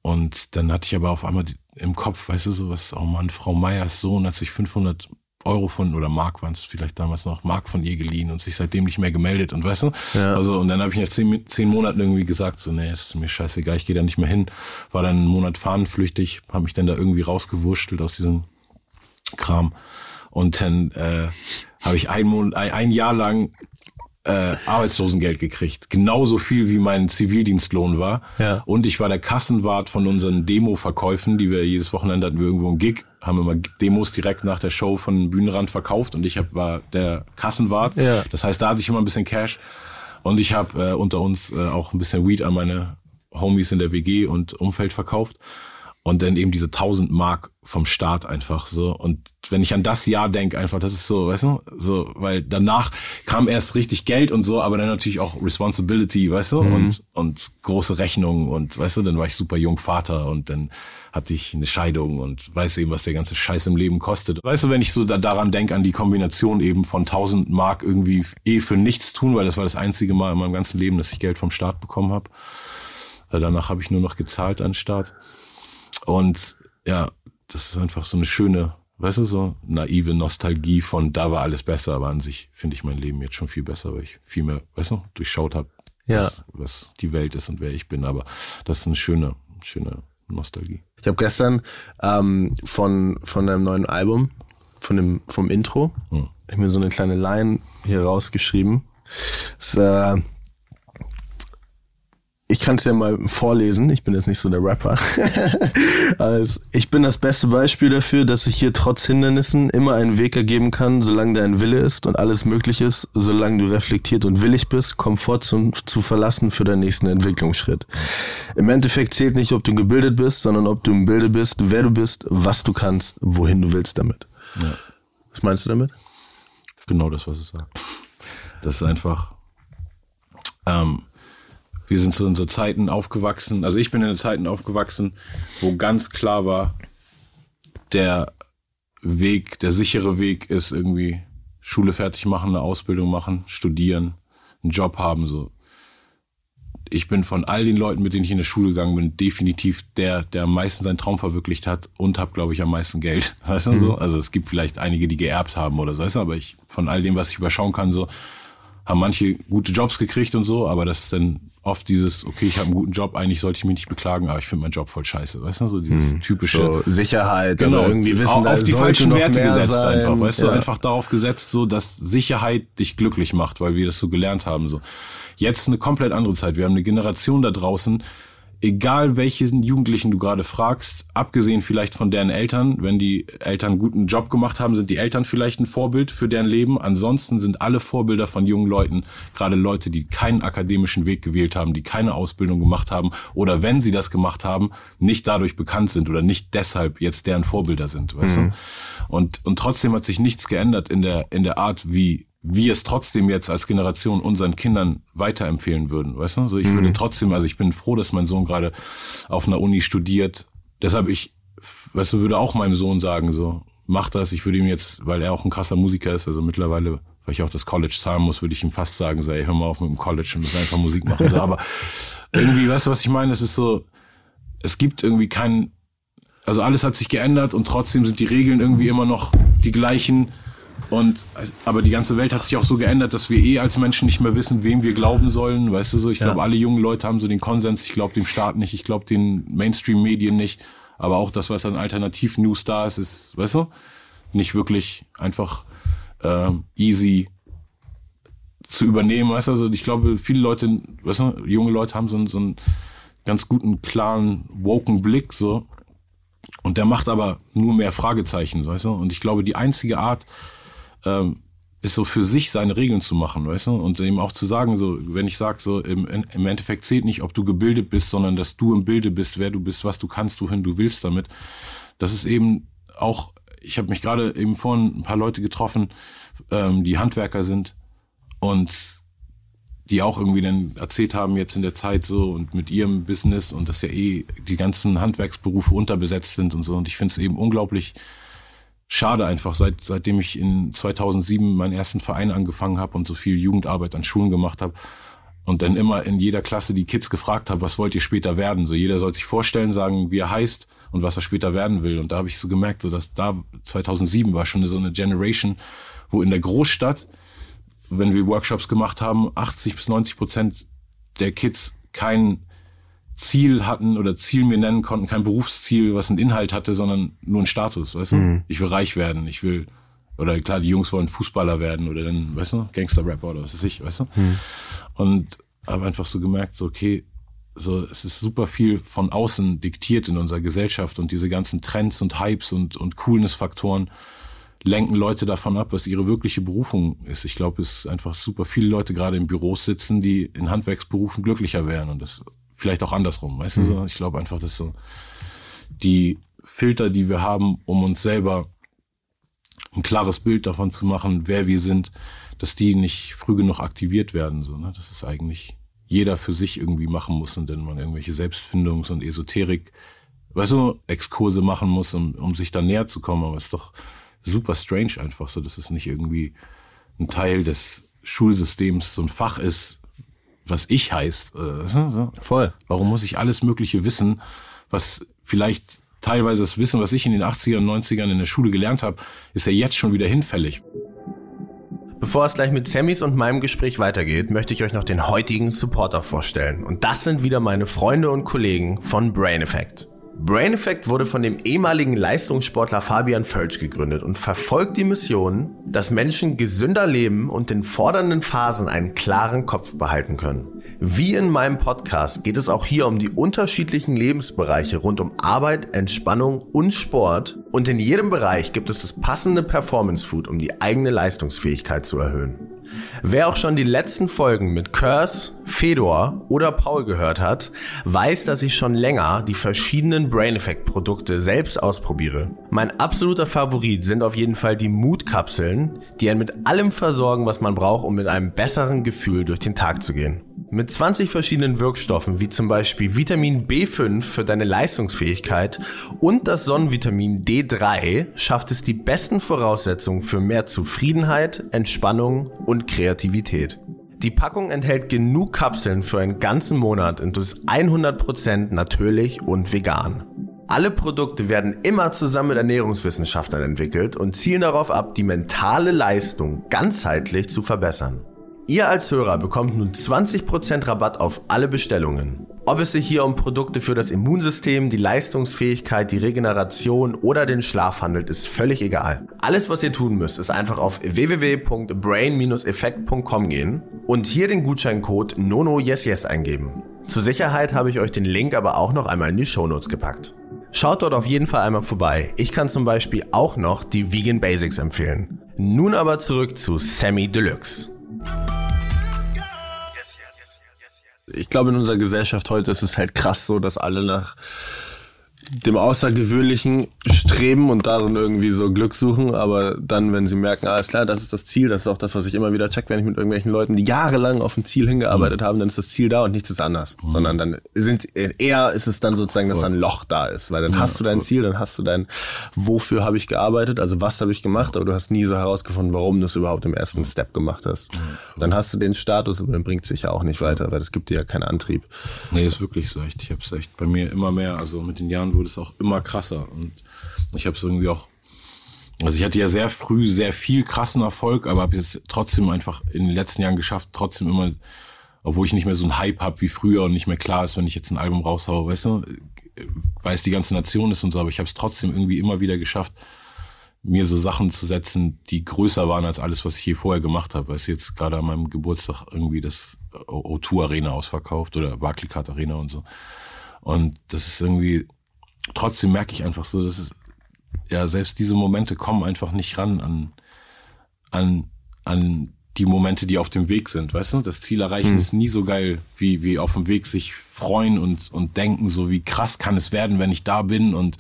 Speaker 1: und dann hatte ich aber auf einmal im Kopf, weißt du, so was, oh Mann, Frau Meyers Sohn hat sich 500 Euro von, oder Mark waren es vielleicht damals noch, Mark von ihr geliehen und sich seitdem nicht mehr gemeldet und weißt du, ja. also und dann habe ich nach zehn, zehn Monaten irgendwie gesagt, so nee, ist mir scheißegal, ich gehe da nicht mehr hin, war dann einen Monat fahnenflüchtig, habe mich dann da irgendwie rausgewurschtelt aus diesem Kram. Und dann äh, habe ich ein, Monat, ein Jahr lang äh, Arbeitslosengeld gekriegt. Genauso viel wie mein Zivildienstlohn war.
Speaker 2: Ja.
Speaker 1: Und ich war der Kassenwart von unseren Demo-Verkäufen, die wir jedes Wochenende hatten wir irgendwo einen Gig, haben immer Demos direkt nach der Show von Bühnenrand verkauft und ich hab, war der Kassenwart.
Speaker 2: Ja.
Speaker 1: Das heißt, da hatte ich immer ein bisschen Cash. Und ich habe äh, unter uns äh, auch ein bisschen Weed an meine Homies in der WG und Umfeld verkauft und dann eben diese 1000 Mark vom Staat einfach so. Und wenn ich an das Jahr denke einfach das ist so weißt du? So weil danach kam erst richtig Geld und so aber dann natürlich auch Responsibility weißt du? Mhm. und und große Rechnungen und weißt du? Dann war ich super jung Vater und dann hatte ich eine Scheidung und weiß eben was der ganze Scheiß im Leben kostet. Weißt du wenn ich so da daran denke an die Kombination eben von 1000 Mark irgendwie eh für nichts tun weil das war das einzige Mal in meinem ganzen Leben dass ich Geld vom Staat bekommen habe äh, danach habe ich nur noch gezahlt an Staat und ja, das ist einfach so eine schöne, weißt du, so naive Nostalgie von da war alles besser, aber an sich finde ich mein Leben jetzt schon viel besser, weil ich viel mehr, weißt du, durchschaut habe,
Speaker 2: ja.
Speaker 1: was, was die Welt ist und wer ich bin. Aber das ist eine schöne, schöne Nostalgie.
Speaker 2: Ich habe gestern ähm, von, von deinem neuen Album, von dem, vom Intro, hm. ich mir so eine kleine Line hier rausgeschrieben. Das, äh, ich kann es ja mal vorlesen. Ich bin jetzt nicht so der Rapper. *laughs* also, ich bin das beste Beispiel dafür, dass sich hier trotz Hindernissen immer einen Weg ergeben kann, solange dein Wille ist und alles möglich ist, solange du reflektiert und willig bist, Komfort zu, zu verlassen für deinen nächsten Entwicklungsschritt. Im Endeffekt zählt nicht, ob du gebildet bist, sondern ob du im Bilde bist, wer du bist, was du kannst, wohin du willst damit. Ja. Was meinst du damit?
Speaker 1: Genau das, was es sagt. Das ist einfach, ähm, wir sind zu unseren Zeiten aufgewachsen, also ich bin in Zeiten aufgewachsen, wo ganz klar war, der Weg, der sichere Weg ist irgendwie Schule fertig machen, eine Ausbildung machen, studieren, einen Job haben, so. Ich bin von all den Leuten, mit denen ich in der Schule gegangen bin, definitiv der, der am meisten seinen Traum verwirklicht hat und habe, glaube ich, am meisten Geld. *laughs* Weißt du mhm. so? Also es gibt vielleicht einige, die geerbt haben oder so, weißt du, aber ich von all dem, was ich überschauen kann, so haben manche gute Jobs gekriegt und so, aber das ist dann oft dieses, okay, ich habe einen guten Job, eigentlich sollte ich mich nicht beklagen, aber ich finde meinen Job voll scheiße, weißt du, so dieses hm, typische
Speaker 2: so Sicherheit,
Speaker 1: genau, irgendwie wissen, auf die falschen Werte gesetzt sein. einfach, weißt ja. du, einfach darauf gesetzt, so dass Sicherheit dich glücklich macht, weil wir das so gelernt haben, so. Jetzt eine komplett andere Zeit. Wir haben eine Generation da draußen, egal welchen Jugendlichen du gerade fragst, abgesehen vielleicht von deren Eltern, wenn die Eltern einen guten Job gemacht haben, sind die Eltern vielleicht ein Vorbild für deren Leben. Ansonsten sind alle Vorbilder von jungen Leuten, gerade Leute, die keinen akademischen Weg gewählt haben, die keine Ausbildung gemacht haben oder wenn sie das gemacht haben, nicht dadurch bekannt sind oder nicht deshalb jetzt deren Vorbilder sind, weißt mhm. du? Und, und trotzdem hat sich nichts geändert in der, in der Art, wie wir es trotzdem jetzt als Generation unseren Kindern weiterempfehlen würden, weißt du? So, ich mhm. würde trotzdem, also ich bin froh, dass mein Sohn gerade auf einer Uni studiert. Deshalb ich, weißt du, würde auch meinem Sohn sagen, so, mach das. Ich würde ihm jetzt, weil er auch ein krasser Musiker ist, also mittlerweile, weil ich auch das College zahlen muss, würde ich ihm fast sagen, sei, hör mal auf mit dem College und muss einfach Musik machen. So, aber *laughs* irgendwie, weißt du, was ich meine? Es ist so, es gibt irgendwie keinen, also alles hat sich geändert und trotzdem sind die Regeln irgendwie immer noch die gleichen und, aber die ganze Welt hat sich auch so geändert, dass wir eh als Menschen nicht mehr wissen, wem wir glauben sollen. Weißt du so? Ich ja. glaube, alle jungen Leute haben so den Konsens. Ich glaube dem Staat nicht. Ich glaube den Mainstream-Medien nicht. Aber auch das, was an Alternativ-News da ist, ist, weißt du, nicht wirklich einfach äh, easy zu übernehmen. Weißt du, also ich glaube, viele Leute, weißt du, junge Leute haben so, einen, so einen ganz guten, klaren, woken Blick so. Und der macht aber nur mehr Fragezeichen, weißt du? Und ich glaube, die einzige Art, ähm, ist so für sich seine Regeln zu machen, weißt du? Und eben auch zu sagen, so, wenn ich sage, so im, im Endeffekt zählt nicht, ob du gebildet bist, sondern dass du im Bilde bist, wer du bist, was du kannst, wohin du willst damit. Das ist eben auch, ich habe mich gerade eben vorhin ein paar Leute getroffen, ähm, die Handwerker sind und die auch irgendwie dann erzählt haben jetzt in der Zeit so und mit ihrem Business und dass ja eh die ganzen Handwerksberufe unterbesetzt sind und so. Und ich finde es eben unglaublich schade einfach, seit, seitdem ich in 2007 meinen ersten Verein angefangen habe und so viel Jugendarbeit an Schulen gemacht habe und dann immer in jeder Klasse die Kids gefragt habe, was wollt ihr später werden? So jeder soll sich vorstellen, sagen, wie er heißt und was er später werden will. Und da habe ich so gemerkt, so dass da 2007 war schon so eine Generation, wo in der Großstadt, wenn wir Workshops gemacht haben, 80 bis 90 Prozent der Kids keinen Ziel hatten oder Ziel mir nennen konnten, kein Berufsziel, was einen Inhalt hatte, sondern nur ein Status, weißt du? Mhm. Ich will reich werden, ich will, oder klar, die Jungs wollen Fußballer werden oder dann, weißt du, Gangster-Rapper oder was weiß ich, weißt du? Mhm. Und habe einfach so gemerkt, so, okay, so, es ist super viel von außen diktiert in unserer Gesellschaft und diese ganzen Trends und Hypes und, und Coolness-Faktoren lenken Leute davon ab, was ihre wirkliche Berufung ist. Ich glaube, es ist einfach super viele Leute gerade in Büros sitzen, die in Handwerksberufen glücklicher wären und das vielleicht auch andersrum, weißt mhm. du so? Ich glaube einfach, dass so die Filter, die wir haben, um uns selber ein klares Bild davon zu machen, wer wir sind, dass die nicht früh genug aktiviert werden, so, ne? Das ist eigentlich jeder für sich irgendwie machen muss und dann man irgendwelche Selbstfindungs- und Esoterik, weißt du, Exkurse machen muss, um, um sich da näher zu kommen, aber es ist doch super strange einfach so, dass es nicht irgendwie ein Teil des Schulsystems so ein Fach ist, was ich heißt. Äh, so.
Speaker 2: Voll.
Speaker 1: Warum muss ich alles Mögliche wissen, was vielleicht teilweise das Wissen, was ich in den 80er und 90ern in der Schule gelernt habe, ist ja jetzt schon wieder hinfällig.
Speaker 2: Bevor es gleich mit Sammys und meinem Gespräch weitergeht, möchte ich euch noch den heutigen Supporter vorstellen. Und das sind wieder meine Freunde und Kollegen von Brain Effect. Brain Effect wurde von dem ehemaligen Leistungssportler Fabian Völsch gegründet und verfolgt die Mission, dass Menschen gesünder leben und in fordernden Phasen einen klaren Kopf behalten können. Wie in meinem Podcast geht es auch hier um die unterschiedlichen Lebensbereiche rund um Arbeit, Entspannung und Sport und in jedem Bereich gibt es das passende Performance Food, um die eigene Leistungsfähigkeit zu erhöhen. Wer auch schon die letzten Folgen mit Curse, Fedor oder Paul gehört hat, weiß, dass ich schon länger die verschiedenen Brain Effect Produkte selbst ausprobiere. Mein absoluter Favorit sind auf jeden Fall die Mood-Kapseln, die einen mit allem versorgen, was man braucht, um mit einem besseren Gefühl durch den Tag zu gehen. Mit 20 verschiedenen Wirkstoffen, wie zum Beispiel Vitamin B5 für deine Leistungsfähigkeit und das Sonnenvitamin D3, schafft es die besten Voraussetzungen für mehr Zufriedenheit, Entspannung und Kreativität. Die Packung enthält genug Kapseln für einen ganzen Monat und ist 100% natürlich und vegan. Alle Produkte werden immer zusammen mit Ernährungswissenschaftlern entwickelt und zielen darauf ab, die mentale Leistung ganzheitlich zu verbessern. Ihr als Hörer bekommt nun 20% Rabatt auf alle Bestellungen. Ob es sich hier um Produkte für das Immunsystem, die Leistungsfähigkeit, die Regeneration oder den Schlaf handelt, ist völlig egal. Alles, was ihr tun müsst, ist einfach auf www.brain-effekt.com gehen und hier den Gutscheincode NONOYESYES eingeben. Zur Sicherheit habe ich euch den Link aber auch noch einmal in die Shownotes gepackt. Schaut dort auf jeden Fall einmal vorbei. Ich kann zum Beispiel auch noch die Vegan Basics empfehlen. Nun aber zurück zu Sammy Deluxe.
Speaker 3: Ich glaube, in unserer Gesellschaft heute ist es halt krass so, dass alle nach dem Außergewöhnlichen streben und darin irgendwie so Glück suchen, aber dann, wenn sie merken, alles klar, das ist das Ziel, das ist auch das, was ich immer wieder check, wenn ich mit irgendwelchen Leuten, die jahrelang auf ein Ziel hingearbeitet mhm. haben, dann ist das Ziel da und nichts ist anders, mhm. sondern dann sind eher ist es dann sozusagen, dass ein Loch da ist, weil dann ja, hast du dein voll. Ziel, dann hast du dein, wofür habe ich gearbeitet, also was habe ich gemacht, aber du hast nie so herausgefunden, warum du es überhaupt im ersten Step gemacht hast. Mhm. Dann hast du den Status, aber dann bringt sich ja auch nicht weiter, weil das gibt dir ja keinen Antrieb.
Speaker 1: Nee, ist wirklich so echt. Ich habe es echt bei mir immer mehr, also mit den Jahren wurde es auch immer krasser. Und ich habe es irgendwie auch, also ich hatte ja sehr früh sehr viel krassen Erfolg, aber habe es trotzdem einfach in den letzten Jahren geschafft, trotzdem immer, obwohl ich nicht mehr so einen Hype habe wie früher und nicht mehr klar ist, wenn ich jetzt ein Album raushaue, weißt du, weiß die ganze Nation ist und so, aber ich habe es trotzdem irgendwie immer wieder geschafft, mir so Sachen zu setzen, die größer waren als alles, was ich je vorher gemacht habe. Weißt du, jetzt gerade an meinem Geburtstag irgendwie das O2 Arena ausverkauft oder Barclaycard Arena und so. Und das ist irgendwie, trotzdem merke ich einfach so, dass es, ja, selbst diese Momente kommen einfach nicht ran an, an, an die Momente, die auf dem Weg sind, weißt du? Das Ziel erreichen hm. ist nie so geil, wie, wie auf dem Weg sich freuen und, und denken, so wie krass kann es werden, wenn ich da bin und,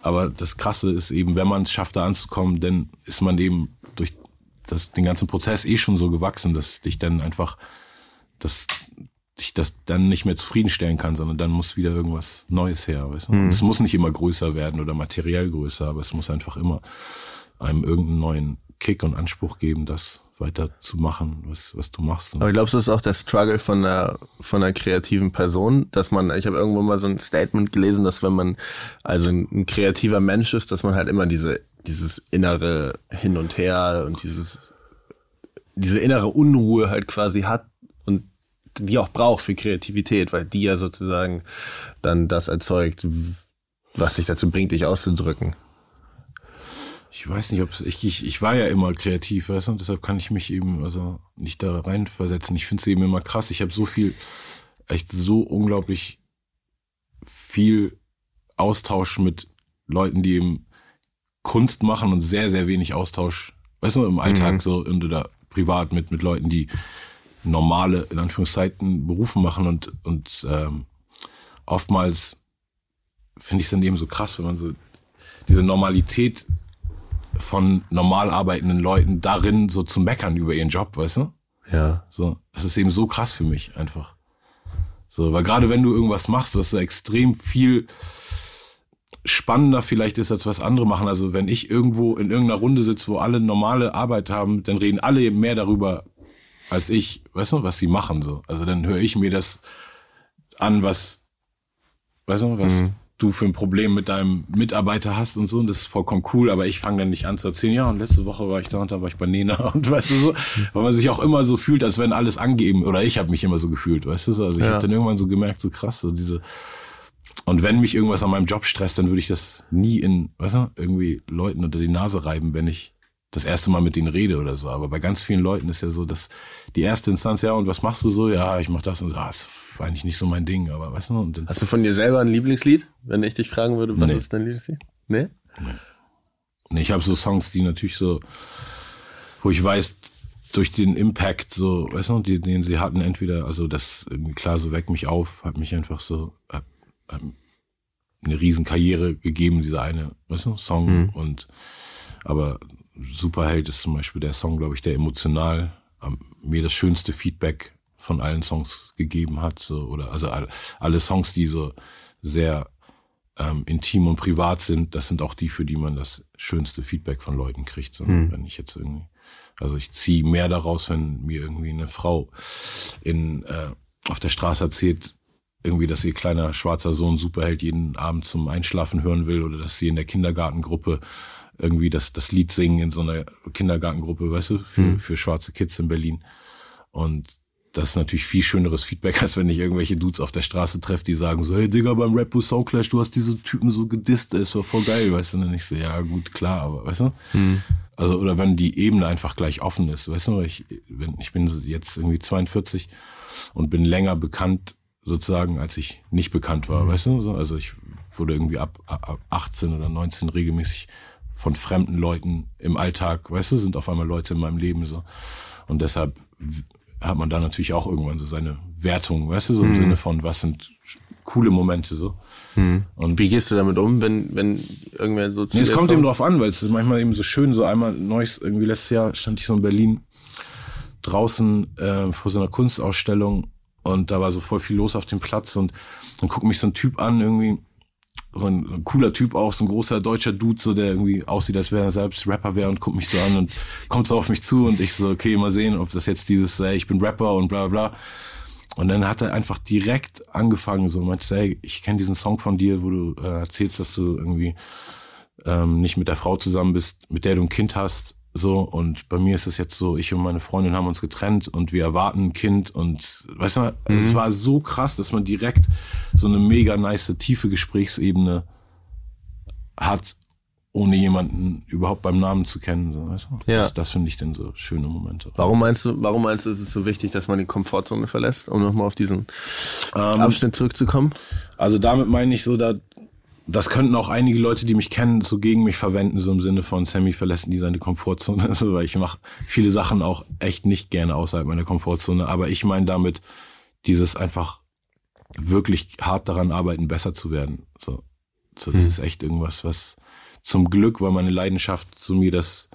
Speaker 1: aber das Krasse ist eben, wenn man es schafft, da anzukommen, dann ist man eben durch das, den ganzen Prozess eh schon so gewachsen, dass dich dann einfach das ich das dann nicht mehr zufriedenstellen kann, sondern dann muss wieder irgendwas Neues her. Weißt du? Mhm. Es muss nicht immer größer werden oder materiell größer, aber es muss einfach immer einem irgendeinen neuen Kick und Anspruch geben, das weiter zu machen, was, was du machst.
Speaker 3: Aber glaubst du, das ist auch der Struggle von einer, von einer kreativen Person, dass man, ich habe irgendwo mal so ein Statement gelesen, dass wenn man also ein, ein kreativer Mensch ist, dass man halt immer diese, dieses innere Hin und Her und dieses, diese innere Unruhe halt quasi hat, die auch braucht für Kreativität, weil die ja sozusagen dann das erzeugt, was dich dazu bringt, dich auszudrücken.
Speaker 1: Ich weiß nicht, ob es, ich, ich, ich war ja immer kreativ, weißt du, und deshalb kann ich mich eben also nicht da reinversetzen. Ich finde es eben immer krass. Ich habe so viel, echt so unglaublich viel Austausch mit Leuten, die eben Kunst machen und sehr, sehr wenig Austausch, weißt du, im Alltag mhm. so oder privat mit, mit Leuten, die normale, in Anführungszeichen, Berufe machen und, und ähm, oftmals finde ich es dann eben so krass, wenn man so diese Normalität von normal arbeitenden Leuten darin so zu meckern über ihren Job, weißt du?
Speaker 3: Ja.
Speaker 1: So, das ist eben so krass für mich einfach. So, weil gerade wenn du irgendwas machst, was so extrem viel spannender vielleicht ist, als was andere machen. Also wenn ich irgendwo in irgendeiner Runde sitze, wo alle normale Arbeit haben, dann reden alle eben mehr darüber, als ich, weißt du, was sie machen so. Also dann höre ich mir das an, was, weißt du, was mhm. du für ein Problem mit deinem Mitarbeiter hast und so. Und das ist vollkommen cool, aber ich fange dann nicht an zu erzählen, ja, und letzte Woche war ich da und da war ich bei Nena *laughs* und weißt du so, weil man sich auch immer so fühlt, als wenn alles angeben, oder ich habe mich immer so gefühlt, weißt du so. Also ich ja. habe dann irgendwann so gemerkt, so krass, so diese Und wenn mich irgendwas an meinem Job stresst, dann würde ich das nie in, weißt du, irgendwie Leuten unter die Nase reiben, wenn ich das erste Mal mit denen rede oder so. Aber bei ganz vielen Leuten ist ja so, dass die erste Instanz, ja, und was machst du so? Ja, ich mach das und so, ah, ist eigentlich nicht so mein Ding, aber weißt du, und dann,
Speaker 3: Hast du von dir selber ein Lieblingslied, wenn ich dich fragen würde, was
Speaker 1: Nee.
Speaker 3: ist dein Lieblingslied? Nee?
Speaker 1: Nee, ich habe so Songs, die natürlich so, wo ich weiß, durch den Impact, so, weißt du, die, den sie hatten, entweder, also das irgendwie klar, so weckt mich auf, hat mich einfach so äh, ähm, eine riesen Karriere gegeben, dieser eine, weißt du, Song. Und aber Superheld ist zum Beispiel der Song, glaube ich, der emotional ähm, mir das schönste Feedback von allen Songs gegeben hat. So, oder also alle, alle Songs, die so sehr ähm, intim und privat sind, das sind auch die, für die man das schönste Feedback von Leuten kriegt. So, Wenn ich jetzt irgendwie, also ich ziehe mehr daraus, wenn mir irgendwie eine Frau in äh, auf der Straße erzählt, irgendwie, dass ihr kleiner schwarzer Sohn Superheld jeden Abend zum Einschlafen hören will oder dass sie in der Kindergartengruppe irgendwie das, das Lied singen in so einer Kindergartengruppe, weißt du, für, für schwarze Kids in Berlin. Und das ist natürlich viel schöneres Feedback, *laughs* als wenn ich irgendwelche Dudes auf der Straße treffe, die sagen so, hey Digga, beim Rap Soundclash, du hast diese Typen so gedisst, das war voll geil, weißt du, und dann ich so, ja gut, klar, aber weißt du? Also, oder wenn die Ebene einfach gleich offen ist, weißt du, ich, wenn, ich bin jetzt irgendwie 42 und bin länger bekannt sozusagen, als ich nicht bekannt war, weißt du? So, Also ich wurde irgendwie ab, ab 18 oder 19 regelmäßig von fremden Leuten im Alltag, weißt du, sind auf einmal Leute in meinem Leben so. Und deshalb hat man da natürlich auch irgendwann so seine Wertung, weißt du, so im Sinne von, was sind coole Momente so. Und
Speaker 3: Wie gehst du damit um, wenn, wenn irgendwer so zu
Speaker 1: Nee, es
Speaker 3: dir
Speaker 1: kommt eben drauf an, weil es ist manchmal eben so schön, so einmal neues, irgendwie letztes Jahr stand ich so in Berlin draußen äh, vor so einer Kunstausstellung und da war so voll viel los auf dem Platz und dann guckt mich so ein Typ an, irgendwie, so ein, cooler Typ auch, so ein großer deutscher Dude, so der irgendwie aussieht, als wäre er selbst Rapper wäre und guckt mich so an und kommt so auf mich zu und ich so, okay, mal sehen, ob das jetzt dieses, ey, ich bin Rapper und bla bla. Und dann hat er einfach direkt angefangen, so meinte, ey, ich kenne diesen Song von dir, wo du äh, erzählst, dass du irgendwie ähm, nicht mit der Frau zusammen bist, mit der du ein Kind hast. So, und bei mir ist es jetzt so, ich und meine Freundin haben uns getrennt und wir erwarten ein Kind und weißt du, es war so krass, dass man direkt so eine mega nice, tiefe Gesprächsebene hat, ohne jemanden überhaupt beim Namen zu kennen. So, weißt du?
Speaker 3: Ja.
Speaker 1: Das, das finde ich dann so schöne Momente.
Speaker 3: Warum meinst du, warum meinst du, ist es so wichtig, dass man die Komfortzone verlässt, um nochmal auf diesen Abschnitt zurückzukommen?
Speaker 1: Also damit meine ich so, da, das könnten auch einige Leute, die mich kennen, so gegen mich verwenden, so im Sinne von Sammy verlässt nie seine Komfortzone, *laughs* also, weil ich mache viele Sachen auch echt nicht gerne außerhalb meiner Komfortzone, aber ich meine damit dieses einfach wirklich hart daran arbeiten, besser zu werden. So, so das ist echt irgendwas, was zum Glück, weil meine Leidenschaft so mir das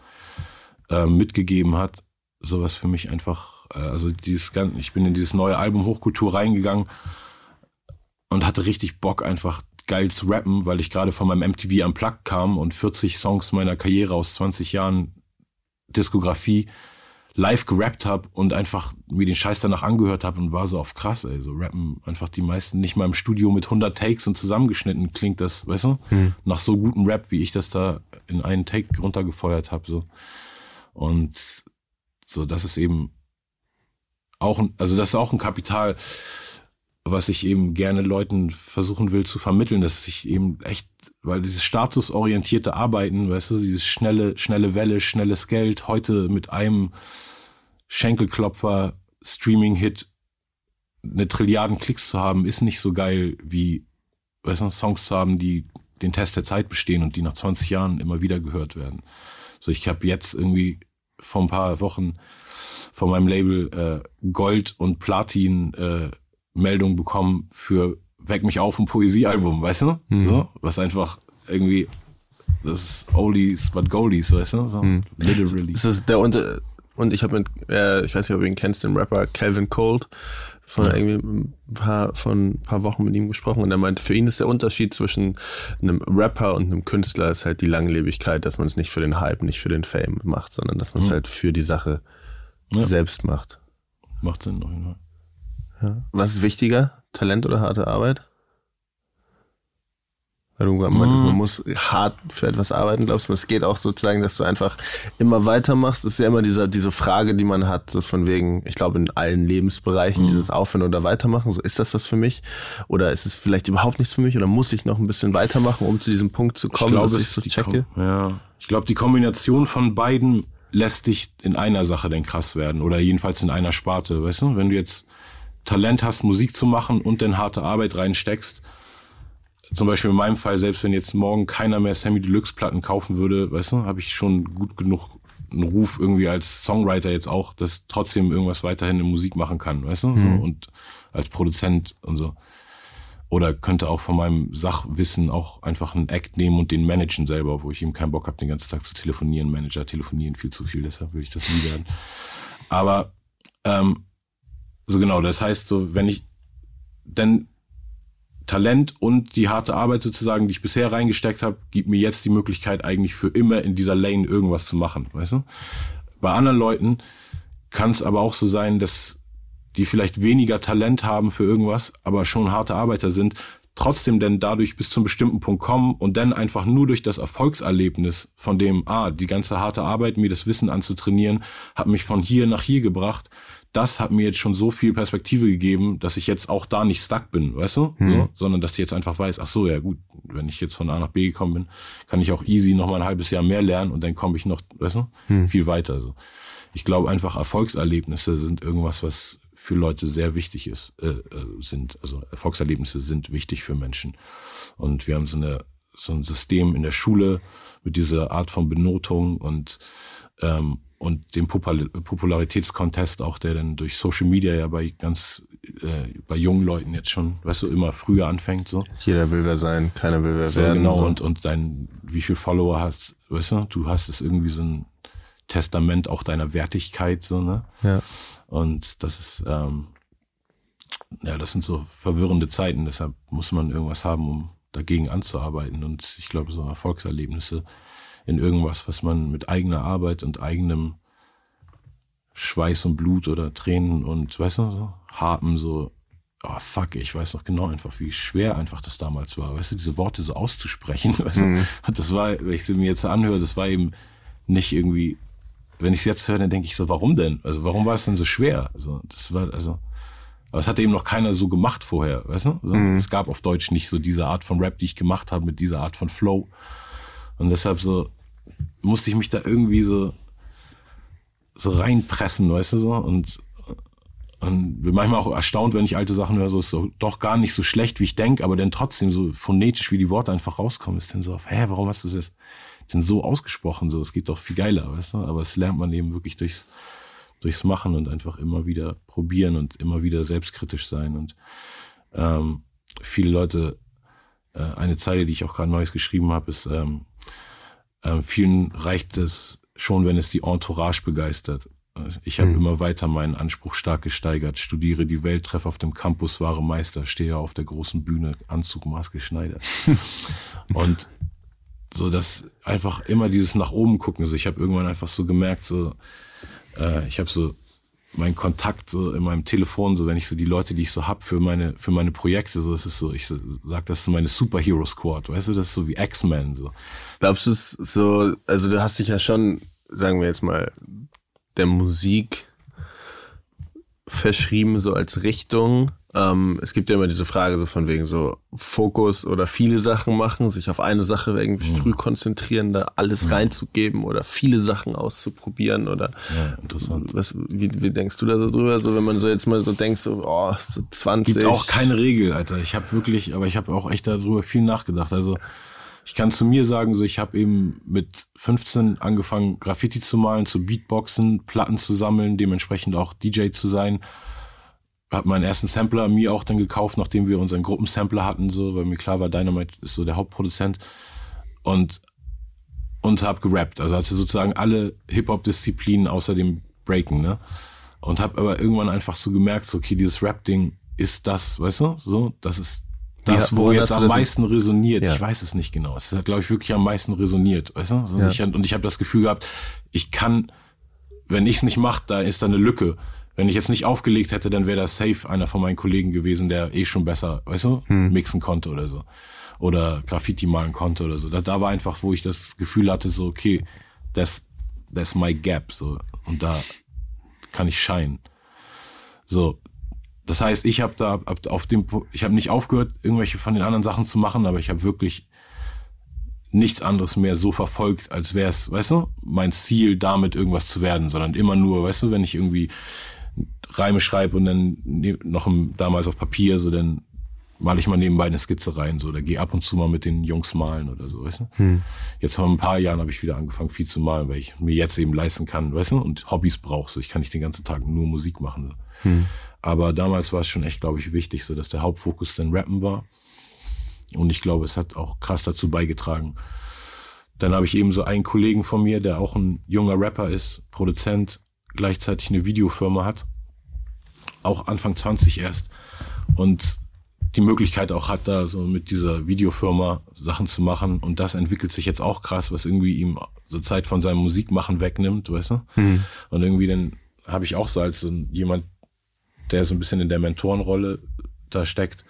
Speaker 1: äh, mitgegeben hat, sowas für mich einfach, äh, also dieses ganze, ich bin in dieses neue Album Hochkultur reingegangen und hatte richtig Bock einfach geil zu rappen, weil ich gerade von meinem MTV Unplugged kam und 40 Songs meiner Karriere aus 20 Jahren Diskografie live gerappt habe und einfach mir den Scheiß danach angehört habe und war so auf krass, ey, so rappen einfach die meisten nicht mal im Studio mit 100 Takes und zusammengeschnitten klingt das, weißt du, nach so gutem Rap, wie ich das da in einen Take runtergefeuert habe, so. Und so, das ist eben auch, ein, also das ist auch ein Kapital, was ich eben gerne Leuten versuchen will zu vermitteln, dass ich eben echt, weil dieses statusorientierte Arbeiten, weißt du, dieses schnelle, schnelle Welle, schnelles Geld, heute mit einem Schenkelklopfer, Streaming-Hit, eine Trilliarden Klicks zu haben, ist nicht so geil wie, weißt du, Songs zu haben, die den Test der Zeit bestehen und die nach 20 Jahren immer wieder gehört werden. So, ich habe jetzt irgendwie vor ein paar Wochen von meinem Label äh, Gold und Platin äh, Meldung bekommen für Weck mich auf ein Poesiealbum, weißt du? So, was einfach irgendwie das ist Oldies but Goldies, weißt du? So, literally.
Speaker 3: Ist das der Unter und ich habe mit, äh, ich weiß nicht, ob du ihn kennst, den Rapper Calvin Cold, von irgendwie ein paar, von ein paar Wochen mit ihm gesprochen und er meinte, für ihn ist der Unterschied zwischen einem Rapper und einem Künstler ist halt die Langlebigkeit, dass man es nicht für den Hype, nicht für den Fame macht, sondern dass man es halt für die Sache
Speaker 1: Ja.
Speaker 3: selbst macht.
Speaker 1: Macht Sinn auf jeden Fall.
Speaker 3: Was ist wichtiger, Talent oder harte Arbeit? Weil du meintest, man muss hart für etwas arbeiten, glaubst du, es geht auch sozusagen, dass du einfach immer weitermachst. Das ist ja immer dieser, diese Frage, die man hat, so von wegen, ich glaube, in allen Lebensbereichen,
Speaker 1: Mhm.
Speaker 3: dieses Aufhören oder Weitermachen. So, ist das was für mich? Oder ist es vielleicht überhaupt nichts für mich? Oder muss ich noch ein bisschen weitermachen, um zu diesem Punkt zu kommen, dass ich so checke?
Speaker 1: Kom- Ja, ich glaube, die Kombination von beiden lässt dich in einer Sache dann krass werden oder jedenfalls in einer Sparte, weißt du? Wenn du jetzt Talent hast, Musik zu machen und dann harte Arbeit reinsteckst, zum Beispiel in meinem Fall, selbst wenn jetzt morgen keiner mehr Sammy Deluxe Platten kaufen würde, weißt du, habe ich schon gut genug einen Ruf irgendwie als Songwriter jetzt auch, dass trotzdem irgendwas weiterhin in Musik machen kann, weißt du? So, und als Produzent und so. Oder könnte auch von meinem Sachwissen auch einfach einen Act nehmen und den managen selber, wo ich eben keinen Bock habe, den ganzen Tag zu telefonieren. Manager telefonieren viel zu viel, deshalb würde ich das nie werden. Aber ähm, so genau, das heißt so, wenn ich denn Talent und die harte Arbeit sozusagen, die ich bisher reingesteckt habe, gibt mir jetzt die Möglichkeit eigentlich für immer in dieser Lane irgendwas zu machen, weißt du? Bei anderen Leuten kann es aber auch so sein, dass die vielleicht weniger Talent haben für irgendwas, aber schon harte Arbeiter sind, trotzdem denn dadurch bis zum bestimmten Punkt kommen und dann einfach nur durch das Erfolgserlebnis von dem, ah, die ganze harte Arbeit, mir das Wissen anzutrainieren, hat mich von hier nach hier gebracht. Das hat mir jetzt schon so viel Perspektive gegeben, dass ich jetzt auch da nicht stuck bin, weißt du? So, sondern dass ich jetzt einfach weiß, ach so, ja gut, wenn ich jetzt von A nach B gekommen bin, kann ich auch easy noch mal ein halbes Jahr mehr lernen und dann komme ich noch, weißt du, viel weiter. So. Ich glaube einfach, Erfolgserlebnisse sind irgendwas, was für Leute sehr wichtig ist, äh, äh, sind. Also Erfolgserlebnisse sind wichtig für Menschen. Und wir haben so, eine, so ein System in der Schule mit dieser Art von Benotung und, ähm, und dem Popul Popularitätskontest auch, der dann durch Social Media ja bei ganz, äh, bei jungen Leuten jetzt schon, weißt du, immer früher anfängt, so.
Speaker 3: Jeder will wer sein, keiner will wer
Speaker 1: So,
Speaker 3: werden.
Speaker 1: genau,
Speaker 3: so.
Speaker 1: und, und dein, wie viel Follower hast, weißt du, du hast es irgendwie so ein Testament auch deiner Wertigkeit, so, ne?
Speaker 3: ja.
Speaker 1: Und das ist, ähm, ja, das sind so verwirrende Zeiten, deshalb muss man irgendwas haben, um dagegen anzuarbeiten. Und ich glaube, so Erfolgserlebnisse in irgendwas, was man mit eigener Arbeit und eigenem Schweiß und Blut oder Tränen und, weißt du, so, Harpen, so, oh fuck, ich weiß noch genau einfach, wie schwer einfach das damals war, weißt du, diese Worte so auszusprechen, *laughs* weißt du. Und das war, wenn ich sie mir jetzt anhöre, das war eben nicht irgendwie, wenn ich es jetzt höre, dann denke ich so, warum denn? Also warum war es denn so schwer? Also das war, also, aber es hat eben noch keiner so gemacht vorher, weißt du? Also, Es gab auf Deutsch nicht so diese Art von Rap, die ich gemacht habe, mit dieser Art von Flow. Und deshalb so musste ich mich da irgendwie so so reinpressen, weißt du so? Und, und bin manchmal auch erstaunt, wenn ich alte Sachen höre, so ist so doch gar nicht so schlecht, wie ich denke, aber dann trotzdem so phonetisch, wie die Worte einfach rauskommen, ist dann so, hä, warum hast du das jetzt denn so ausgesprochen? So, es geht doch viel geiler, weißt du? Aber es lernt man eben wirklich durchs, durchs Machen und einfach immer wieder probieren und immer wieder selbstkritisch sein. Und ähm, viele Leute, äh, eine Zeile, die ich auch gerade Neues geschrieben habe, ist, ähm, ähm, vielen reicht es schon, wenn es die Entourage begeistert. Ich habe immer weiter meinen Anspruch stark gesteigert, studiere die Welt, treffe auf dem Campus wahre Meister, stehe auf der großen Bühne, Anzug, Maske, Schneider. *laughs* Und so, dass einfach immer dieses nach oben gucken. Also ich habe irgendwann einfach so gemerkt, so, äh, ich habe so meinen Kontakt so in meinem Telefon, so wenn ich so die Leute, die ich so hab für meine für meine Projekte, so es ist so, ich so, sag, das ist meine Superhero Squad, weißt du, das ist so wie X-Men so.
Speaker 3: Glaubst du es so, also du hast dich ja schon, sagen wir jetzt mal, der Musik verschrieben, so als Richtung. Ähm, es gibt ja immer diese Frage so von wegen so Fokus oder viele Sachen machen, sich auf eine Sache irgendwie früh konzentrieren, da alles reinzugeben oder viele Sachen auszuprobieren oder
Speaker 1: Ja, interessant.
Speaker 3: was, wie, wie denkst du da so drüber? So wenn man so jetzt mal so denkt, so, oh, so 20.
Speaker 1: Gibt auch keine Regel, Alter. Ich habe wirklich, aber ich habe auch echt darüber viel nachgedacht. Also ich kann zu mir sagen, so ich habe eben mit 15 angefangen, Graffiti zu malen, zu Beatboxen, Platten zu sammeln, dementsprechend auch DJ zu sein. Hab meinen ersten Sampler mir auch dann gekauft, nachdem wir unseren Gruppensampler hatten, so, weil mir klar war, Dynamite ist so der Hauptproduzent. Und und hab gerappt. Also hatte sozusagen alle Hip-Hop-Disziplinen außer dem Breaken, ne? Und hab aber irgendwann einfach so gemerkt, so, okay, dieses Rap-Ding ist das, weißt du? So, das ist das, wo jetzt am meisten resoniert.
Speaker 3: Ja.
Speaker 1: Ich weiß es nicht genau. Es hat, glaube ich, wirklich am meisten resoniert, weißt du? So,
Speaker 3: Ja.
Speaker 1: ich, und ich habe das Gefühl gehabt, ich kann, wenn ich es nicht mache, da ist da eine Lücke. Wenn ich jetzt nicht aufgelegt hätte, dann wäre das safe einer von meinen Kollegen gewesen, der eh schon besser, weißt du,
Speaker 3: Hm.
Speaker 1: mixen konnte oder so. oder Graffiti malen konnte oder so. Da, da war einfach, wo ich das Gefühl hatte, so, okay, das, that's my gap, so. Und da kann ich scheinen. So. Das heißt, ich habe da ab, auf dem, ich habe nicht aufgehört, irgendwelche von den anderen Sachen zu machen, aber ich habe wirklich nichts anderes mehr so verfolgt, als wäre es, weißt du, mein Ziel, damit irgendwas zu werden, sondern immer nur, weißt du, wenn ich irgendwie Reime schreibe und dann ne, noch im, damals auf Papier, so dann male ich mal nebenbei eine Skizze rein, so, oder gehe ab und zu mal mit den Jungs malen oder so, weißt du. Hm. Jetzt vor ein paar Jahren habe ich wieder angefangen, viel zu malen, weil ich mir jetzt eben leisten kann, weißt du, und Hobbys brauche, so, ich kann nicht den ganzen Tag nur Musik machen. So. Hm. Aber damals war es schon echt, glaube ich, wichtig, so, dass der Hauptfokus dann Rappen war. Und ich glaube, es hat auch krass dazu beigetragen. Dann habe ich eben so einen Kollegen von mir, der auch ein junger Rapper ist, Produzent, gleichzeitig eine Videofirma hat. Auch Anfang 20 erst. Und die Möglichkeit auch hat, da so mit dieser Videofirma Sachen zu machen. Und das entwickelt sich jetzt auch krass, was irgendwie ihm so Zeit von seinem Musikmachen wegnimmt, weißt du? Mhm. Und irgendwie dann habe ich auch so als so jemand, der so ein bisschen in der Mentorenrolle da steckt,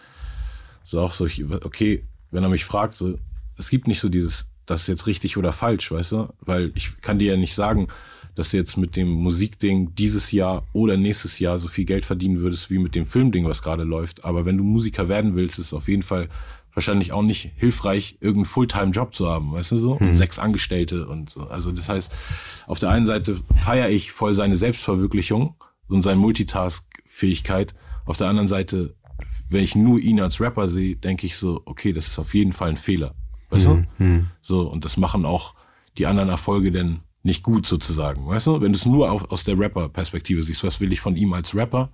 Speaker 1: so auch so, okay, wenn er mich fragt, so, es gibt nicht so dieses, das ist jetzt richtig oder falsch, weißt du? Weil ich kann dir ja nicht sagen, dass du jetzt mit dem Musikding dieses Jahr oder nächstes Jahr so viel Geld verdienen würdest wie mit dem Filmding, was gerade läuft. Aber wenn du Musiker werden willst, ist es auf jeden Fall wahrscheinlich auch nicht hilfreich, irgendeinen Fulltime-Job zu haben, weißt du so? Mhm. Sechs Angestellte und so. Also das heißt, auf der einen Seite feiere ich voll seine Selbstverwirklichung und seine Multitask-Fähigkeit. Auf der anderen Seite wenn ich nur ihn als Rapper sehe, denke ich so, okay, das ist auf jeden Fall ein Fehler. Weißt mhm. du? Mhm. So, und das machen auch die anderen Erfolge denn nicht gut sozusagen. Weißt du? Wenn du es nur auf, aus der Rapper-Perspektive siehst, was will ich von ihm als Rapper?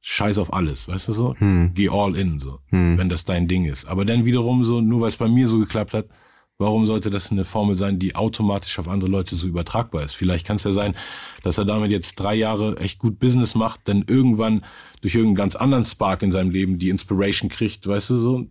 Speaker 1: Scheiß auf alles, weißt du so? Hm. Geh all in, so, hm. wenn das dein Ding ist. Aber dann wiederum so, nur weil es bei mir so geklappt hat, Warum sollte das eine Formel sein, die automatisch auf andere Leute so übertragbar ist? Vielleicht kann es ja sein, dass er damit jetzt drei Jahre echt gut Business macht, denn irgendwann durch irgendeinen ganz anderen Spark in seinem Leben die Inspiration kriegt, weißt du so,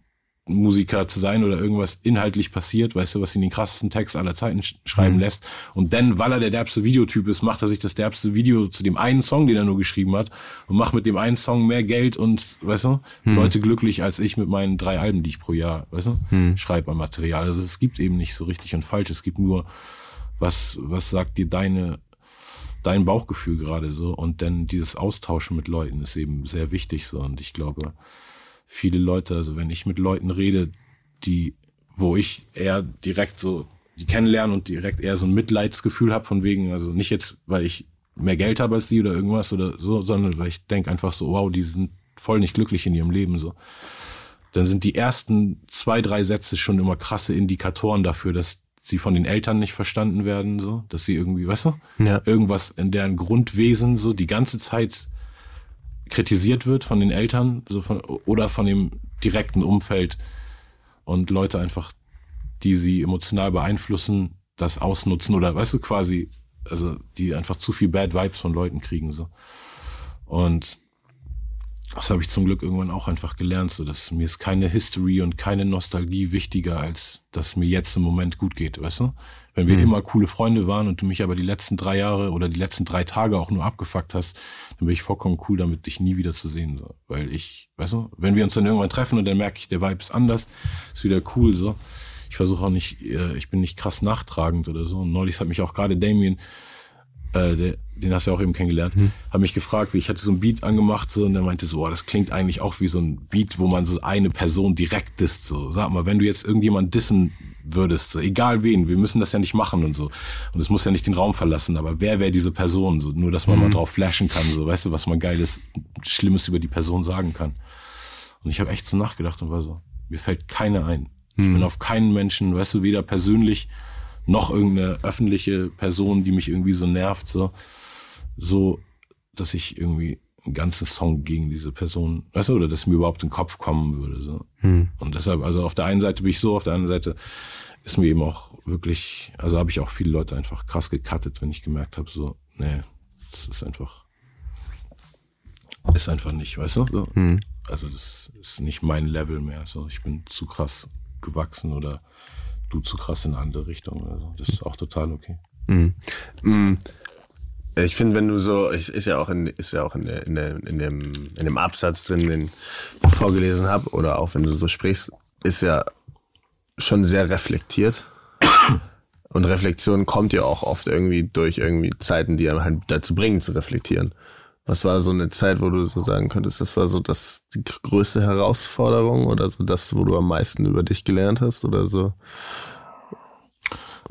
Speaker 1: Musiker zu sein oder irgendwas inhaltlich passiert, weißt du, was ihn den krassesten Text aller Zeiten sch schreiben mhm. lässt. Und dann, weil er der derbste Videotyp ist, macht er sich das derbste Video zu dem einen Song, den er nur geschrieben hat und macht mit dem einen Song mehr Geld und, weißt du, mhm. Leute glücklich als ich mit meinen drei Alben, die ich pro Jahr, weißt du, mhm. schreibe an Material. Also es gibt eben nicht so richtig und falsch. Es gibt nur, was, was sagt dir deine dein Bauchgefühl gerade so und dann dieses Austauschen mit Leuten ist eben sehr wichtig so und ich glaube, viele Leute, also wenn ich mit Leuten rede, die, wo ich eher direkt so die kennenlernen und direkt eher so ein Mitleidsgefühl habe von wegen, also nicht jetzt, weil ich mehr Geld habe als die oder irgendwas oder so, sondern weil ich denke einfach so, wow, die sind voll nicht glücklich in ihrem Leben so. Dann sind die ersten zwei, drei Sätze schon immer krasse Indikatoren dafür, dass sie von den Eltern nicht verstanden werden, so, dass sie irgendwie, weißt du, ja. irgendwas in deren Grundwesen so die ganze Zeit kritisiert wird von den Eltern so von, oder von dem direkten Umfeld und Leute einfach, die sie emotional beeinflussen, das ausnutzen oder weißt du quasi, also die einfach zu viel Bad Vibes von Leuten kriegen so. Und das habe ich zum Glück irgendwann auch einfach gelernt, so dass mir ist keine History und keine Nostalgie wichtiger, als dass mir jetzt im Moment gut geht, weißt du? Wenn wir mhm. immer coole Freunde waren und du mich aber die letzten drei Jahre oder die letzten drei Tage auch nur abgefuckt hast, dann bin ich vollkommen cool damit, dich nie wieder zu sehen. So. Weil ich, weißt du, wenn wir uns dann irgendwann treffen und dann merke ich, der Vibe ist anders, ist wieder cool so. Ich versuche auch nicht, äh, ich bin nicht krass nachtragend oder so. Und neulich hat mich auch gerade Damien äh, der, den hast du ja auch eben kennengelernt, mhm. hat mich gefragt, wie ich hatte so ein Beat angemacht so, und er meinte so, oh, das klingt eigentlich auch wie so ein Beat, wo man so eine Person direkt disst. So, sag mal, wenn du jetzt irgendjemand dissen würdest, so, egal wen, wir müssen das ja nicht machen und so. Und es muss ja nicht den Raum verlassen, aber wer wäre diese Person? So, nur dass man mhm. mal drauf flashen kann, so, weißt du, was man Geiles, Schlimmes über die Person sagen kann. Und ich habe echt so nachgedacht und war so, mir fällt keine ein. Mhm. Ich bin auf keinen Menschen, weißt du, weder persönlich noch irgendeine öffentliche Person, die mich irgendwie so nervt, so, so, dass ich irgendwie einen ganzen Song gegen diese Person, weißt du, oder dass mir überhaupt in den Kopf kommen würde, so. Hm. Und deshalb, also auf der einen Seite bin ich so, auf der anderen Seite ist mir eben auch wirklich, also habe ich auch viele Leute einfach krass gecuttet, wenn ich gemerkt habe, so, nee, das ist einfach, ist einfach nicht, weißt du, so. Hm. Also das ist nicht mein Level mehr, so, ich bin zu krass gewachsen oder du zu krass in eine andere Richtung. Also das ist auch total okay. Mhm.
Speaker 3: Mhm. Ich finde, wenn du so, ist ja auch in, ist ja auch in, der, in, der, in, dem, in dem Absatz drin, den ich vorgelesen habe, oder auch wenn du so sprichst, ist ja schon sehr reflektiert. *coughs* Und Reflexion kommt ja auch oft irgendwie durch irgendwie Zeiten, die einem halt dazu bringen zu reflektieren. Was war so eine Zeit, wo du so sagen könntest, das war so das die größte Herausforderung oder so das, wo du am meisten über dich gelernt hast oder so?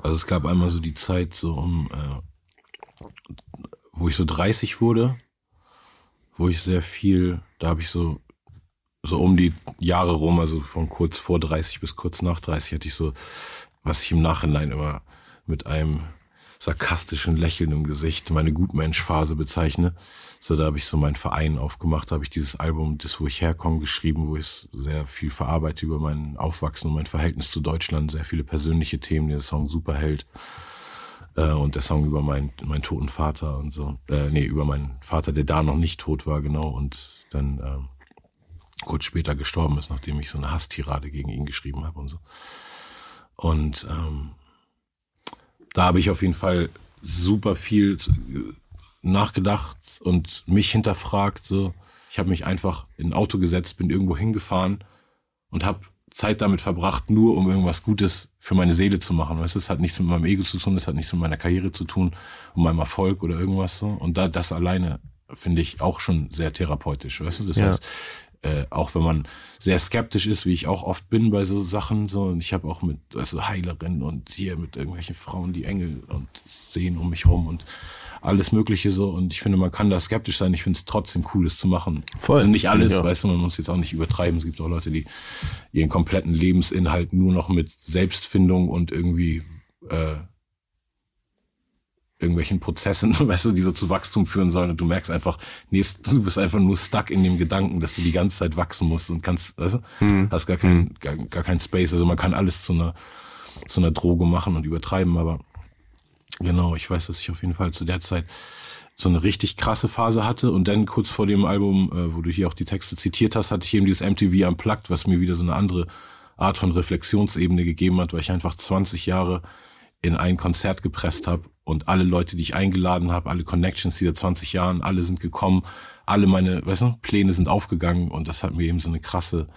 Speaker 1: Also es gab einmal so die Zeit, so um, äh, wo ich so 30 wurde, wo ich sehr viel, da habe ich so so um die Jahre rum, also von kurz vor 30 bis kurz nach 30 hatte ich so, was ich im Nachhinein immer mit einem sarkastischen Lächeln im Gesicht meine Gutmensch-Phase bezeichne. So, da habe ich so meinen Verein aufgemacht, habe ich dieses Album, das wo ich herkomme, geschrieben, wo ich sehr viel verarbeite über mein Aufwachsen und mein Verhältnis zu Deutschland, sehr viele persönliche Themen, der Song Superheld äh, und der Song über meinen meinen toten Vater und so, äh, nee, über meinen Vater, der da noch nicht tot war, genau, und dann äh, kurz später gestorben ist, nachdem ich so eine Hasstirade gegen ihn geschrieben habe und so. Und ähm, da habe ich auf jeden Fall super viel nachgedacht und mich hinterfragt. So, ich habe mich einfach in ein Auto gesetzt, bin irgendwo hingefahren und habe Zeit damit verbracht, nur um irgendwas Gutes für meine Seele zu machen. Weißt, es hat nichts mit meinem Ego zu tun, es hat nichts mit meiner Karriere zu tun, um meinem Erfolg oder irgendwas so. Und da das alleine finde ich auch schon sehr therapeutisch. Weißt du, das ja. heißt, äh, auch wenn man sehr skeptisch ist, wie ich auch oft bin bei so Sachen, so und ich habe auch mit also Heilerinnen und hier mit irgendwelchen Frauen, die Engel und sehen um mich rum und alles Mögliche so und ich finde, man kann da skeptisch sein. Ich finde es trotzdem cool, es zu machen. Voll. Also nicht alles, ja. weißt du, man muss jetzt auch nicht übertreiben. Es gibt auch Leute, die ihren kompletten Lebensinhalt nur noch mit Selbstfindung und irgendwie äh, irgendwelchen Prozessen, *laughs* weißt du, die so zu Wachstum führen sollen und du merkst einfach, nee, du bist einfach nur stuck in dem Gedanken, dass du die ganze Zeit wachsen musst und kannst, weißt du, hm. hast gar keinen, hm. gar, gar keinen Space. Also man kann alles zu einer, zu einer Droge machen und übertreiben, aber genau, ich weiß, dass ich auf jeden Fall zu der Zeit so eine richtig krasse Phase hatte und dann kurz vor dem Album, äh, wo du hier auch die Texte zitiert hast, hatte ich eben dieses MTV Unplugged, was mir wieder so eine andere Art von Reflexionsebene gegeben hat, weil ich einfach 20 Jahre in ein Konzert gepresst habe und alle Leute, die ich eingeladen habe, alle Connections dieser 20 Jahren, alle sind gekommen, alle meine, weißt du, Pläne sind aufgegangen und das hat mir eben so eine krasse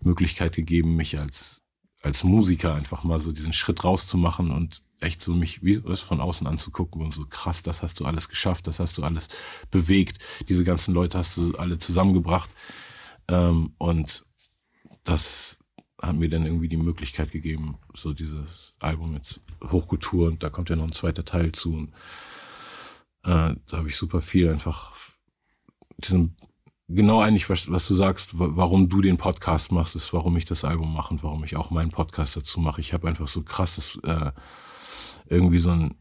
Speaker 1: Möglichkeit gegeben, mich als als Musiker einfach mal so diesen Schritt rauszumachen und echt so mich wie von außen anzugucken und so krass, das hast du alles geschafft, das hast du alles bewegt, diese ganzen Leute hast du alle zusammengebracht ähm, und das hat mir dann irgendwie die Möglichkeit gegeben, so dieses Album jetzt Hochkultur und da kommt ja noch ein zweiter Teil zu. Und, äh, da habe ich super viel einfach diesen genau eigentlich, was, was du sagst, warum du den Podcast machst, ist, warum ich das Album mache und warum ich auch meinen Podcast dazu mache. Ich habe einfach so krasses, äh, irgendwie so ein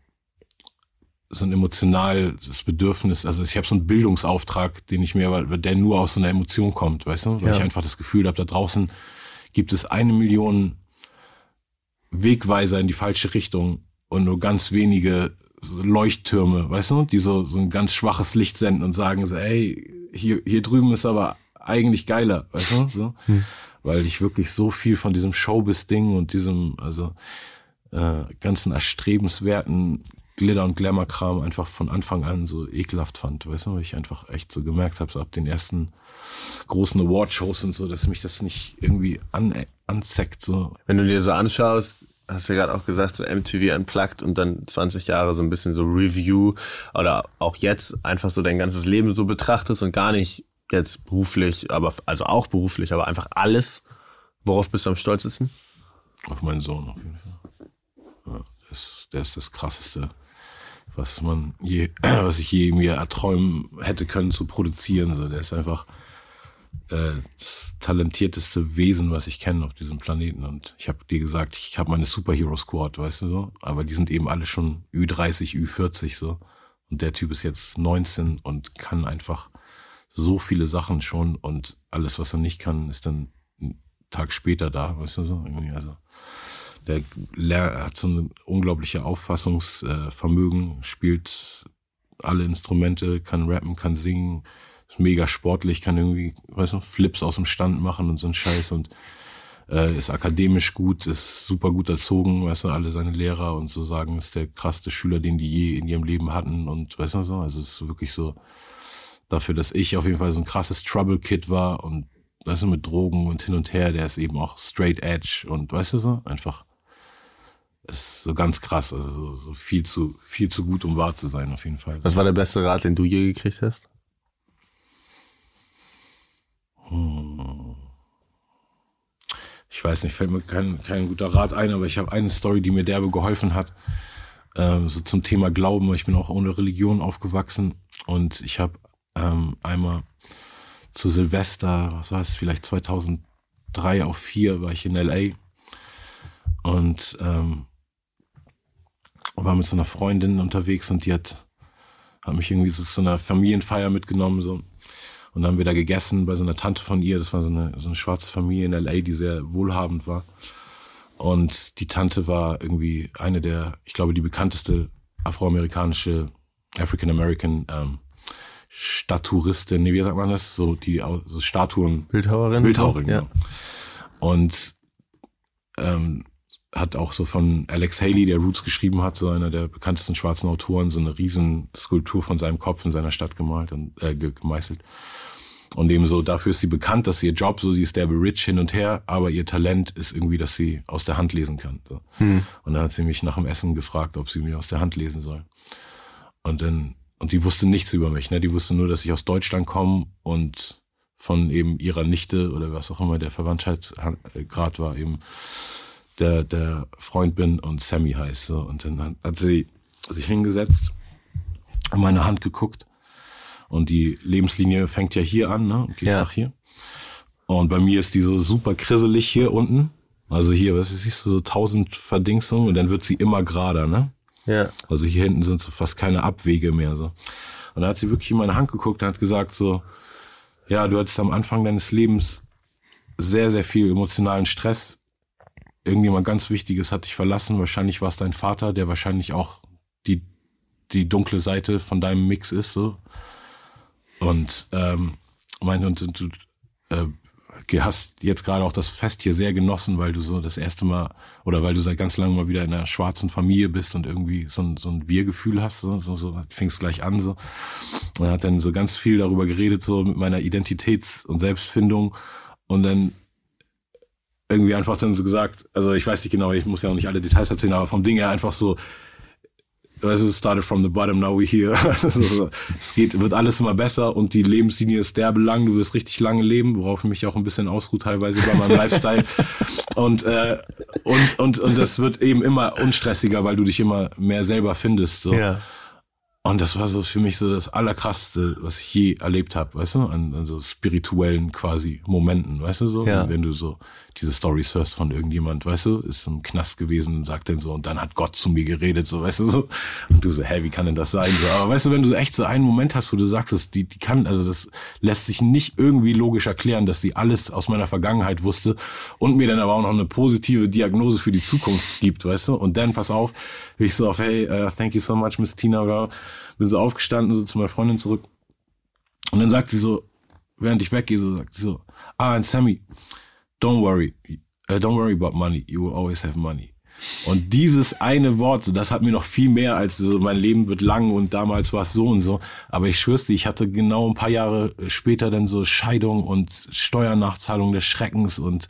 Speaker 1: so ein emotionales Bedürfnis, also ich habe so einen Bildungsauftrag, den ich mir, der nur aus so einer Emotion kommt, weißt du, weil ja. ich einfach das Gefühl habe, da draußen gibt es eine Million Wegweiser in die falsche Richtung und nur ganz wenige Leuchttürme, weißt du, die so, so ein ganz schwaches Licht senden und sagen so, ey, hier, hier drüben ist aber eigentlich geiler, weißt du, so. Hm. Weil ich wirklich so viel von diesem Showbiz-Ding und diesem, also, äh, ganzen erstrebenswerten Glitter- und Glamour-Kram einfach von Anfang an so ekelhaft fand, weißt du, weil ich einfach echt so gemerkt habe, so ab den ersten großen Award-Shows und so, dass mich das nicht irgendwie an, anzeckt. So.
Speaker 3: Wenn du dir so anschaust, hast du ja gerade auch gesagt, so MTV Unplugged und dann 20 Jahre so ein bisschen so Review oder auch jetzt einfach so dein ganzes Leben so betrachtest und gar nicht jetzt beruflich, aber also auch beruflich, aber einfach alles. Worauf bist du am stolzesten?
Speaker 1: Auf meinen Sohn auf jeden Fall. Ja, der, ist, der ist das krasseste was man je, *clears throat* was ich je mir erträumen hätte können zu produzieren. So, der ist einfach äh, das talentierteste Wesen, was ich kenne auf diesem Planeten. Und ich habe dir gesagt, ich habe meine Superhero Squad, weißt du so, aber die sind eben alle schon Ü30, Ü40 so. Und der Typ ist jetzt 19 und kann einfach so viele Sachen schon und alles, was er nicht kann, ist dann einen Tag später da, weißt du so. Also der hat so ein unglaubliche Auffassungsvermögen, spielt alle Instrumente, kann rappen, kann singen, ist mega sportlich, kann irgendwie, weißt du, Flips aus dem Stand machen und so ein Scheiß und äh, ist akademisch gut, ist super gut erzogen, weißt du, alle seine Lehrer und so sagen, ist der krasseste Schüler, den die je in ihrem Leben hatten und weißt du so, also es ist wirklich so dafür, dass ich auf jeden Fall so ein krasses Trouble Kid war und weißt du, mit Drogen und hin und her, der ist eben auch straight edge und weißt du so, einfach ist so ganz krass, also so, so viel zu viel zu gut, um wahr zu sein, auf jeden Fall.
Speaker 3: Was war der beste Rat, den du je gekriegt hast?
Speaker 1: Hm. Ich weiß nicht, fällt mir kein, kein guter Rat ein, aber ich habe eine Story, die mir derbe geholfen hat, ähm, so zum Thema Glauben. Ich bin auch ohne Religion aufgewachsen und ich habe ähm, einmal zu Silvester, was war es, vielleicht 2003 auf 4 war ich in LA und ähm, war mit so einer Freundin unterwegs und die hat, hat mich irgendwie so zu einer Familienfeier mitgenommen so und dann haben wir da gegessen bei so einer Tante von ihr, das war so eine, so eine schwarze Familie in LA, die sehr wohlhabend war und die Tante war irgendwie eine der, ich glaube, die bekannteste afroamerikanische African American ähm, Staturistin, nee, wie sagt man das? So die so Statuen.
Speaker 3: Bildhauerin.
Speaker 1: Bildhauerin, ja. Genau. Und ähm, hat auch so von Alex Haley, der Roots geschrieben hat, so einer der bekanntesten schwarzen Autoren, so eine riesen Skulptur von seinem Kopf in seiner Stadt gemalt und äh, gemeißelt. Und eben so, dafür ist sie bekannt, dass ihr Job, so sie ist derbe rich hin und her, aber ihr Talent ist irgendwie, dass sie aus der Hand lesen kann. So. Hm. Und dann hat sie mich nach dem Essen gefragt, ob sie mir aus der Hand lesen soll. Und dann und sie wusste nichts über mich. Ne? Die wusste nur, dass ich aus Deutschland komme und von eben ihrer Nichte oder was auch immer der Verwandtschaftsgrad war, eben der, der Freund bin und Sammy heißt. So. Und dann hat sie sich hingesetzt, in meine Hand geguckt und die Lebenslinie fängt ja hier an ne? und geht ja. nach hier. Und bei mir ist die so super krisselig hier unten. Also hier, was siehst du, so tausend Verdingsungen und dann wird sie immer gerader, ne? Ja. Also hier hinten sind so fast keine Abwege mehr so. Und da hat sie wirklich in meine Hand geguckt und hat gesagt so, ja, du hattest am Anfang deines Lebens sehr, sehr viel emotionalen Stress. Irgendjemand ganz Wichtiges hat dich verlassen. Wahrscheinlich war es dein Vater, der wahrscheinlich auch die, die dunkle Seite von deinem Mix ist, so. Und, ähm, meinte, und, und du, äh, hast jetzt gerade auch das Fest hier sehr genossen, weil du so das erste Mal oder weil du seit ganz langem mal wieder in einer schwarzen Familie bist und irgendwie so ein, so ein Wir-Gefühl hast, so, so, so fingst gleich an. So. Und er hat dann so ganz viel darüber geredet, so mit meiner Identitäts- und Selbstfindung. Und dann irgendwie einfach dann so gesagt, also ich weiß nicht genau, ich muss ja auch nicht alle Details erzählen, aber vom Ding her einfach so, du, started from the bottom, now we're here. *laughs* es geht, wird alles immer besser und die Lebenslinie ist derbe lang, du wirst richtig lange leben, worauf mich auch ein bisschen ausruht teilweise bei meinem Lifestyle. *laughs* Und, äh, und, und, und das wird eben immer unstressiger, weil du dich immer mehr selber findest. So. Ja. Und das war so für mich so das Allerkrasseste, was ich je erlebt habe, weißt du, an, an so spirituellen quasi Momenten, weißt du so, ja. wenn du so diese Stories hörst von irgendjemand, weißt du, ist im Knast gewesen und sagt dann so, und dann hat Gott zu mir geredet, so, weißt du so, und du so, hä, wie kann denn das sein, so, aber weißt du, wenn du echt so einen Moment hast, wo du sagst, dass die, die kann, also das lässt sich nicht irgendwie logisch erklären, dass die alles aus meiner Vergangenheit wusste und mir dann aber auch noch eine positive Diagnose für die Zukunft gibt, weißt du, und dann, pass auf, bin ich so auf, hey, uh, thank you so much, Miss Tina, bin so aufgestanden, so zu meiner Freundin zurück. Und dann sagt sie so, während ich weggehe, so sagt sie so, ah, and Sammy, don't worry, uh, don't worry about money, you will always have money. Und dieses eine Wort, so, das hat mir noch viel mehr als so, mein Leben wird lang und damals war es so und so. Aber ich schwör's dir, ich hatte genau ein paar Jahre später dann so Scheidung und Steuernachzahlung des Schreckens und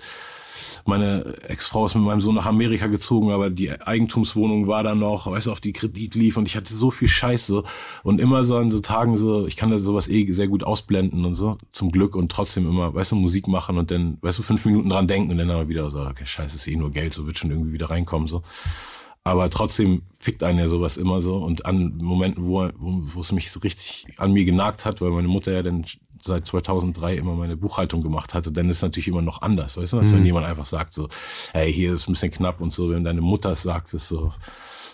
Speaker 1: meine Ex-Frau ist mit meinem Sohn nach Amerika gezogen, aber die Eigentumswohnung war da noch, weißt du, auf die Kredit lief und ich hatte so viel Scheiße und immer so an so Tagen so, ich kann da sowas eh sehr gut ausblenden und so, zum Glück und trotzdem immer, weißt du, Musik machen und dann, weißt du, fünf Minuten dran denken und dann aber wieder so, okay, scheiße, ist eh nur Geld, so wird schon irgendwie wieder reinkommen, so. Aber trotzdem fickt einen ja sowas immer so und an Momenten, wo, wo, wo es mich so richtig an mir genagt hat, weil meine Mutter ja dann seit 2003 immer meine Buchhaltung gemacht hatte, dann ist es natürlich immer noch anders, weißt du, als mhm. wenn jemand einfach sagt so, hey, hier ist ein bisschen knapp und so, wenn deine Mutter es sagt, ist so,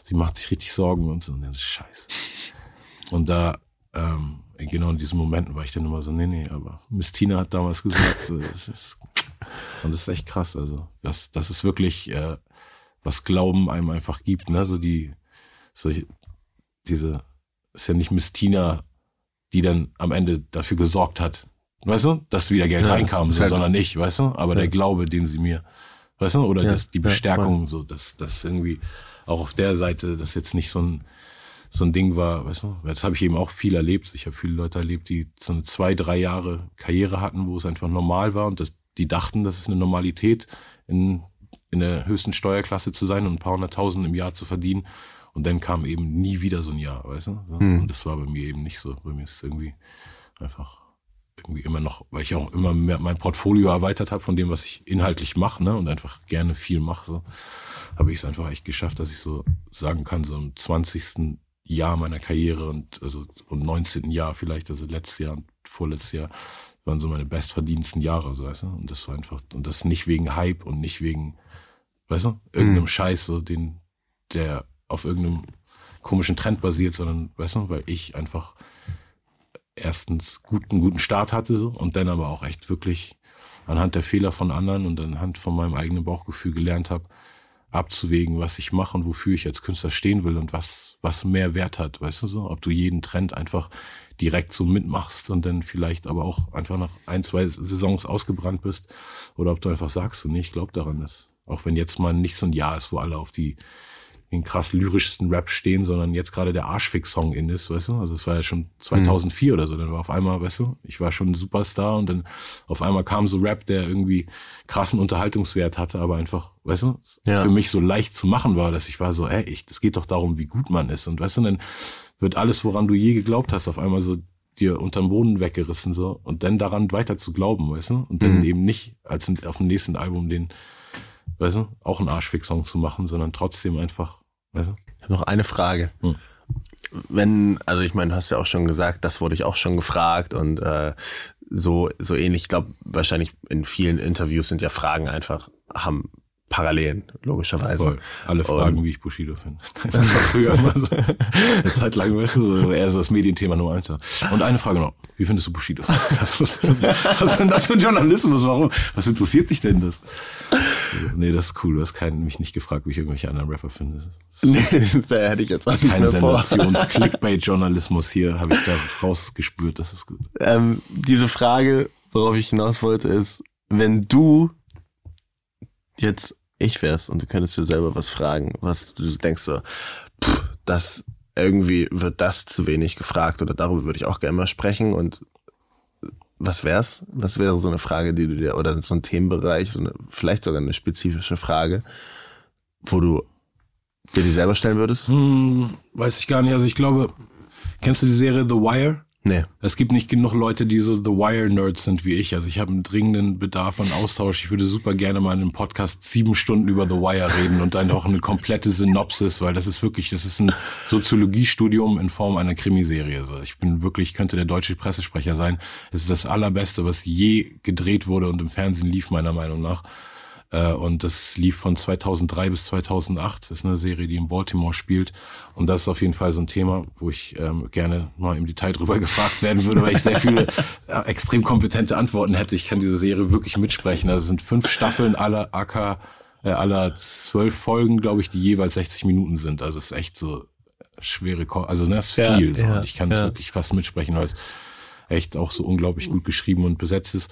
Speaker 1: sie macht sich richtig Sorgen und so, und das ist scheiße. Und da, ähm, genau in diesen Momenten war ich dann immer so, nee, nee, aber Miss Tina hat damals gesagt, so, das ist, und das ist echt krass, also, das, das ist wirklich, äh, was Glauben einem einfach gibt, ne, so die, solche, diese, ist ja nicht Miss Tina die dann am Ende dafür gesorgt hat, weißt du, dass wieder Geld ja, reinkam, so, sondern ich, weißt du, aber ja. der Glaube, den sie mir, weißt du, oder ja, das, die Bestärkung, so, dass das irgendwie auch auf der Seite, dass jetzt nicht so ein so ein Ding war, weißt du, das habe ich eben auch viel erlebt. Ich habe viele Leute erlebt, die so eine zwei, drei Jahre Karriere hatten, wo es einfach normal war und das, die dachten, das ist eine Normalität, in, in der höchsten Steuerklasse zu sein und ein paar hunderttausend im Jahr zu verdienen. Und dann kam eben nie wieder so ein Jahr, weißt du? Hm. Und das war bei mir eben nicht so. Bei mir ist es irgendwie einfach irgendwie immer noch, weil ich auch immer mehr mein Portfolio erweitert habe von dem, was ich inhaltlich mache, ne? Und einfach gerne viel mache, so habe ich es einfach echt geschafft, dass ich so sagen kann, so im 20. Jahr meiner Karriere und also im 19. Jahr vielleicht, also letztes Jahr und vorletztes Jahr, waren so meine bestverdiensten Jahre, so, weißt du? Und das war einfach, und das nicht wegen Hype und nicht wegen, weißt du, irgendeinem mhm. Scheiß, so den, der auf irgendeinem komischen Trend basiert, sondern, weißt du, weil ich einfach erstens guten, guten Start hatte so, und dann aber auch echt wirklich anhand der Fehler von anderen und anhand von meinem eigenen Bauchgefühl gelernt habe, abzuwägen, was ich mache und wofür ich als Künstler stehen will und was, was mehr Wert hat, weißt du so? Ob du jeden Trend einfach direkt so mitmachst und dann vielleicht aber auch einfach nach ein, zwei Saisons ausgebrannt bist oder ob du einfach sagst, so, nee, ich glaube daran, dass auch wenn jetzt mal nicht so ein Jahr ist, wo alle auf die den krass lyrischsten Rap stehen, sondern jetzt gerade der Arschfix-Song in ist, weißt du? Also es war ja schon 2004 mhm. oder so, dann war auf einmal, weißt du, ich war schon ein Superstar und dann auf einmal kam so Rap, der irgendwie krassen Unterhaltungswert hatte, aber einfach, weißt du, ja. für mich so leicht zu machen war, dass ich war so, ey, ich, das geht doch darum, wie gut man ist und weißt du, dann wird alles, woran du je geglaubt hast, auf einmal so dir unterm Boden weggerissen so und dann daran weiter zu glauben, weißt du? Und dann mhm. eben nicht als auf dem nächsten Album den weißt du, auch einen Arschfix-Song zu machen, sondern trotzdem einfach, weißt du?
Speaker 2: Ich habe noch eine Frage. Hm. Wenn, also ich meine, du hast ja auch schon gesagt, das wurde ich auch schon gefragt und äh, so, so ähnlich. Ich glaube, wahrscheinlich in vielen Interviews sind ja Fragen einfach, haben Parallelen, logischerweise. Voll.
Speaker 1: Alle fragen, und, wie ich Bushido finde. *laughs* Das war früher immer so. Eine Zeit lang, weißt du, eher so das Medienthema Nummer eins. Und eine Frage noch. Wie findest du Bushido? Was, was, was ist denn das für ein Journalismus? Warum? Was interessiert dich denn das? Nee, das ist cool. Du hast keinen, mich nicht gefragt, wie ich irgendwelche anderen Rapper finde.
Speaker 2: Nee, das hätte ich jetzt auch
Speaker 1: Kein Sensations-Clickbait-Journalismus hier, habe ich da rausgespürt. Das ist gut.
Speaker 2: Ähm, diese Frage, worauf ich hinaus wollte, ist, wenn du jetzt ich wär's und du könntest dir selber was fragen, was du denkst so, pff, das irgendwie wird das zu wenig gefragt oder darüber würde ich auch gerne mal sprechen und was wär's? Was wäre so eine Frage, die du dir, oder so ein Themenbereich, so eine, vielleicht sogar eine spezifische Frage, wo du dir die selber stellen würdest?
Speaker 1: Hm, weiß ich gar nicht. Also ich glaube, kennst du die Serie The Wire?
Speaker 2: Nee.
Speaker 1: Es gibt nicht genug Leute, die so The Wire-Nerds sind wie ich. Also ich habe einen dringenden Bedarf an Austausch. Ich würde super gerne mal in einem Podcast sieben Stunden über The Wire reden und dann auch eine komplette Synopsis, weil das ist wirklich, das ist ein Soziologiestudium in Form einer Krimiserie. Also ich bin wirklich, könnte der deutsche Pressesprecher sein. Es ist das allerbeste, was je gedreht wurde und im Fernsehen lief, meiner Meinung nach. Äh, und das lief von 2003 bis 2008. Das ist eine Serie, die in Baltimore spielt. Und das ist auf jeden Fall so ein Thema, wo ich ähm, gerne mal im Detail drüber *laughs* gefragt werden würde, weil ich sehr viele äh, extrem kompetente Antworten hätte. Ich kann diese Serie wirklich mitsprechen. Also es sind fünf Staffeln aller AK, äh, aller zwölf Folgen, glaube ich, die jeweils 60 Minuten sind. Also es ist echt so schwere, Ko also das ist viel. Ja, so. Ja, und ich kann es ja. wirklich fast mitsprechen, weil echt auch so unglaublich gut geschrieben und besetzt ist.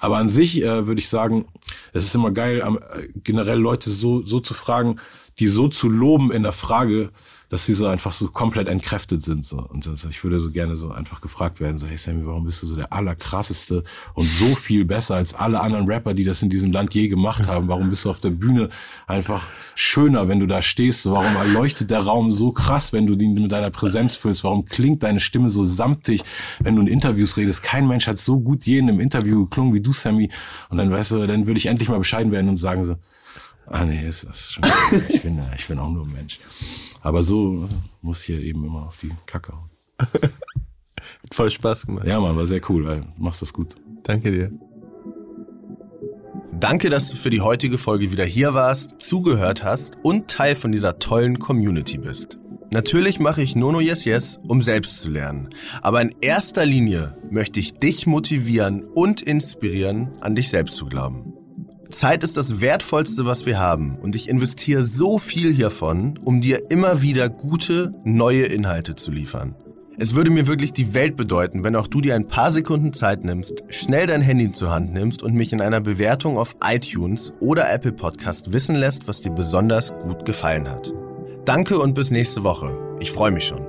Speaker 1: Aber an sich äh, würde ich sagen, es ist immer geil, äh, generell Leute so, so zu fragen, die so zu loben in der Frage, dass sie so einfach so komplett entkräftet sind. So. Und das, ich würde so gerne so einfach gefragt werden, so, hey Sammy, warum bist du so der allerkrasseste und so viel besser als alle anderen Rapper, die das in diesem Land je gemacht haben? Warum bist du auf der Bühne einfach schöner, wenn du da stehst? So, warum erleuchtet der Raum so krass, wenn du ihn mit deiner Präsenz füllst? Warum klingt deine Stimme so samtig, wenn du in Interviews redest? Kein Mensch hat so gut jeden im Interview geklungen wie du, Sammy. Und dann, weißt du, dann würde ich endlich mal bescheiden werden und sagen so, ah nee, ist das schon, ich bin, ich bin auch nur ein Mensch. Aber so muss hier eben immer auf die Kacke hauen. *laughs*
Speaker 2: Voll Spaß gemacht.
Speaker 1: Ja, Mann, war sehr cool. Ey. Machst das gut.
Speaker 2: Danke dir. Danke, dass du für die heutige Folge wieder hier warst, zugehört hast und Teil von dieser tollen Community bist. Natürlich mache ich Nono Yes Yes, um selbst zu lernen. Aber in erster Linie möchte ich dich motivieren und inspirieren, an dich selbst zu glauben. Zeit ist das Wertvollste, was wir haben. Und ich investiere so viel hiervon, um dir immer wieder gute, neue Inhalte zu liefern. Es würde mir wirklich die Welt bedeuten, wenn auch du dir ein paar Sekunden Zeit nimmst, schnell dein Handy zur Hand nimmst und mich in einer Bewertung auf iTunes oder Apple Podcast wissen lässt, was dir besonders gut gefallen hat. Danke und bis nächste Woche. Ich freue mich schon.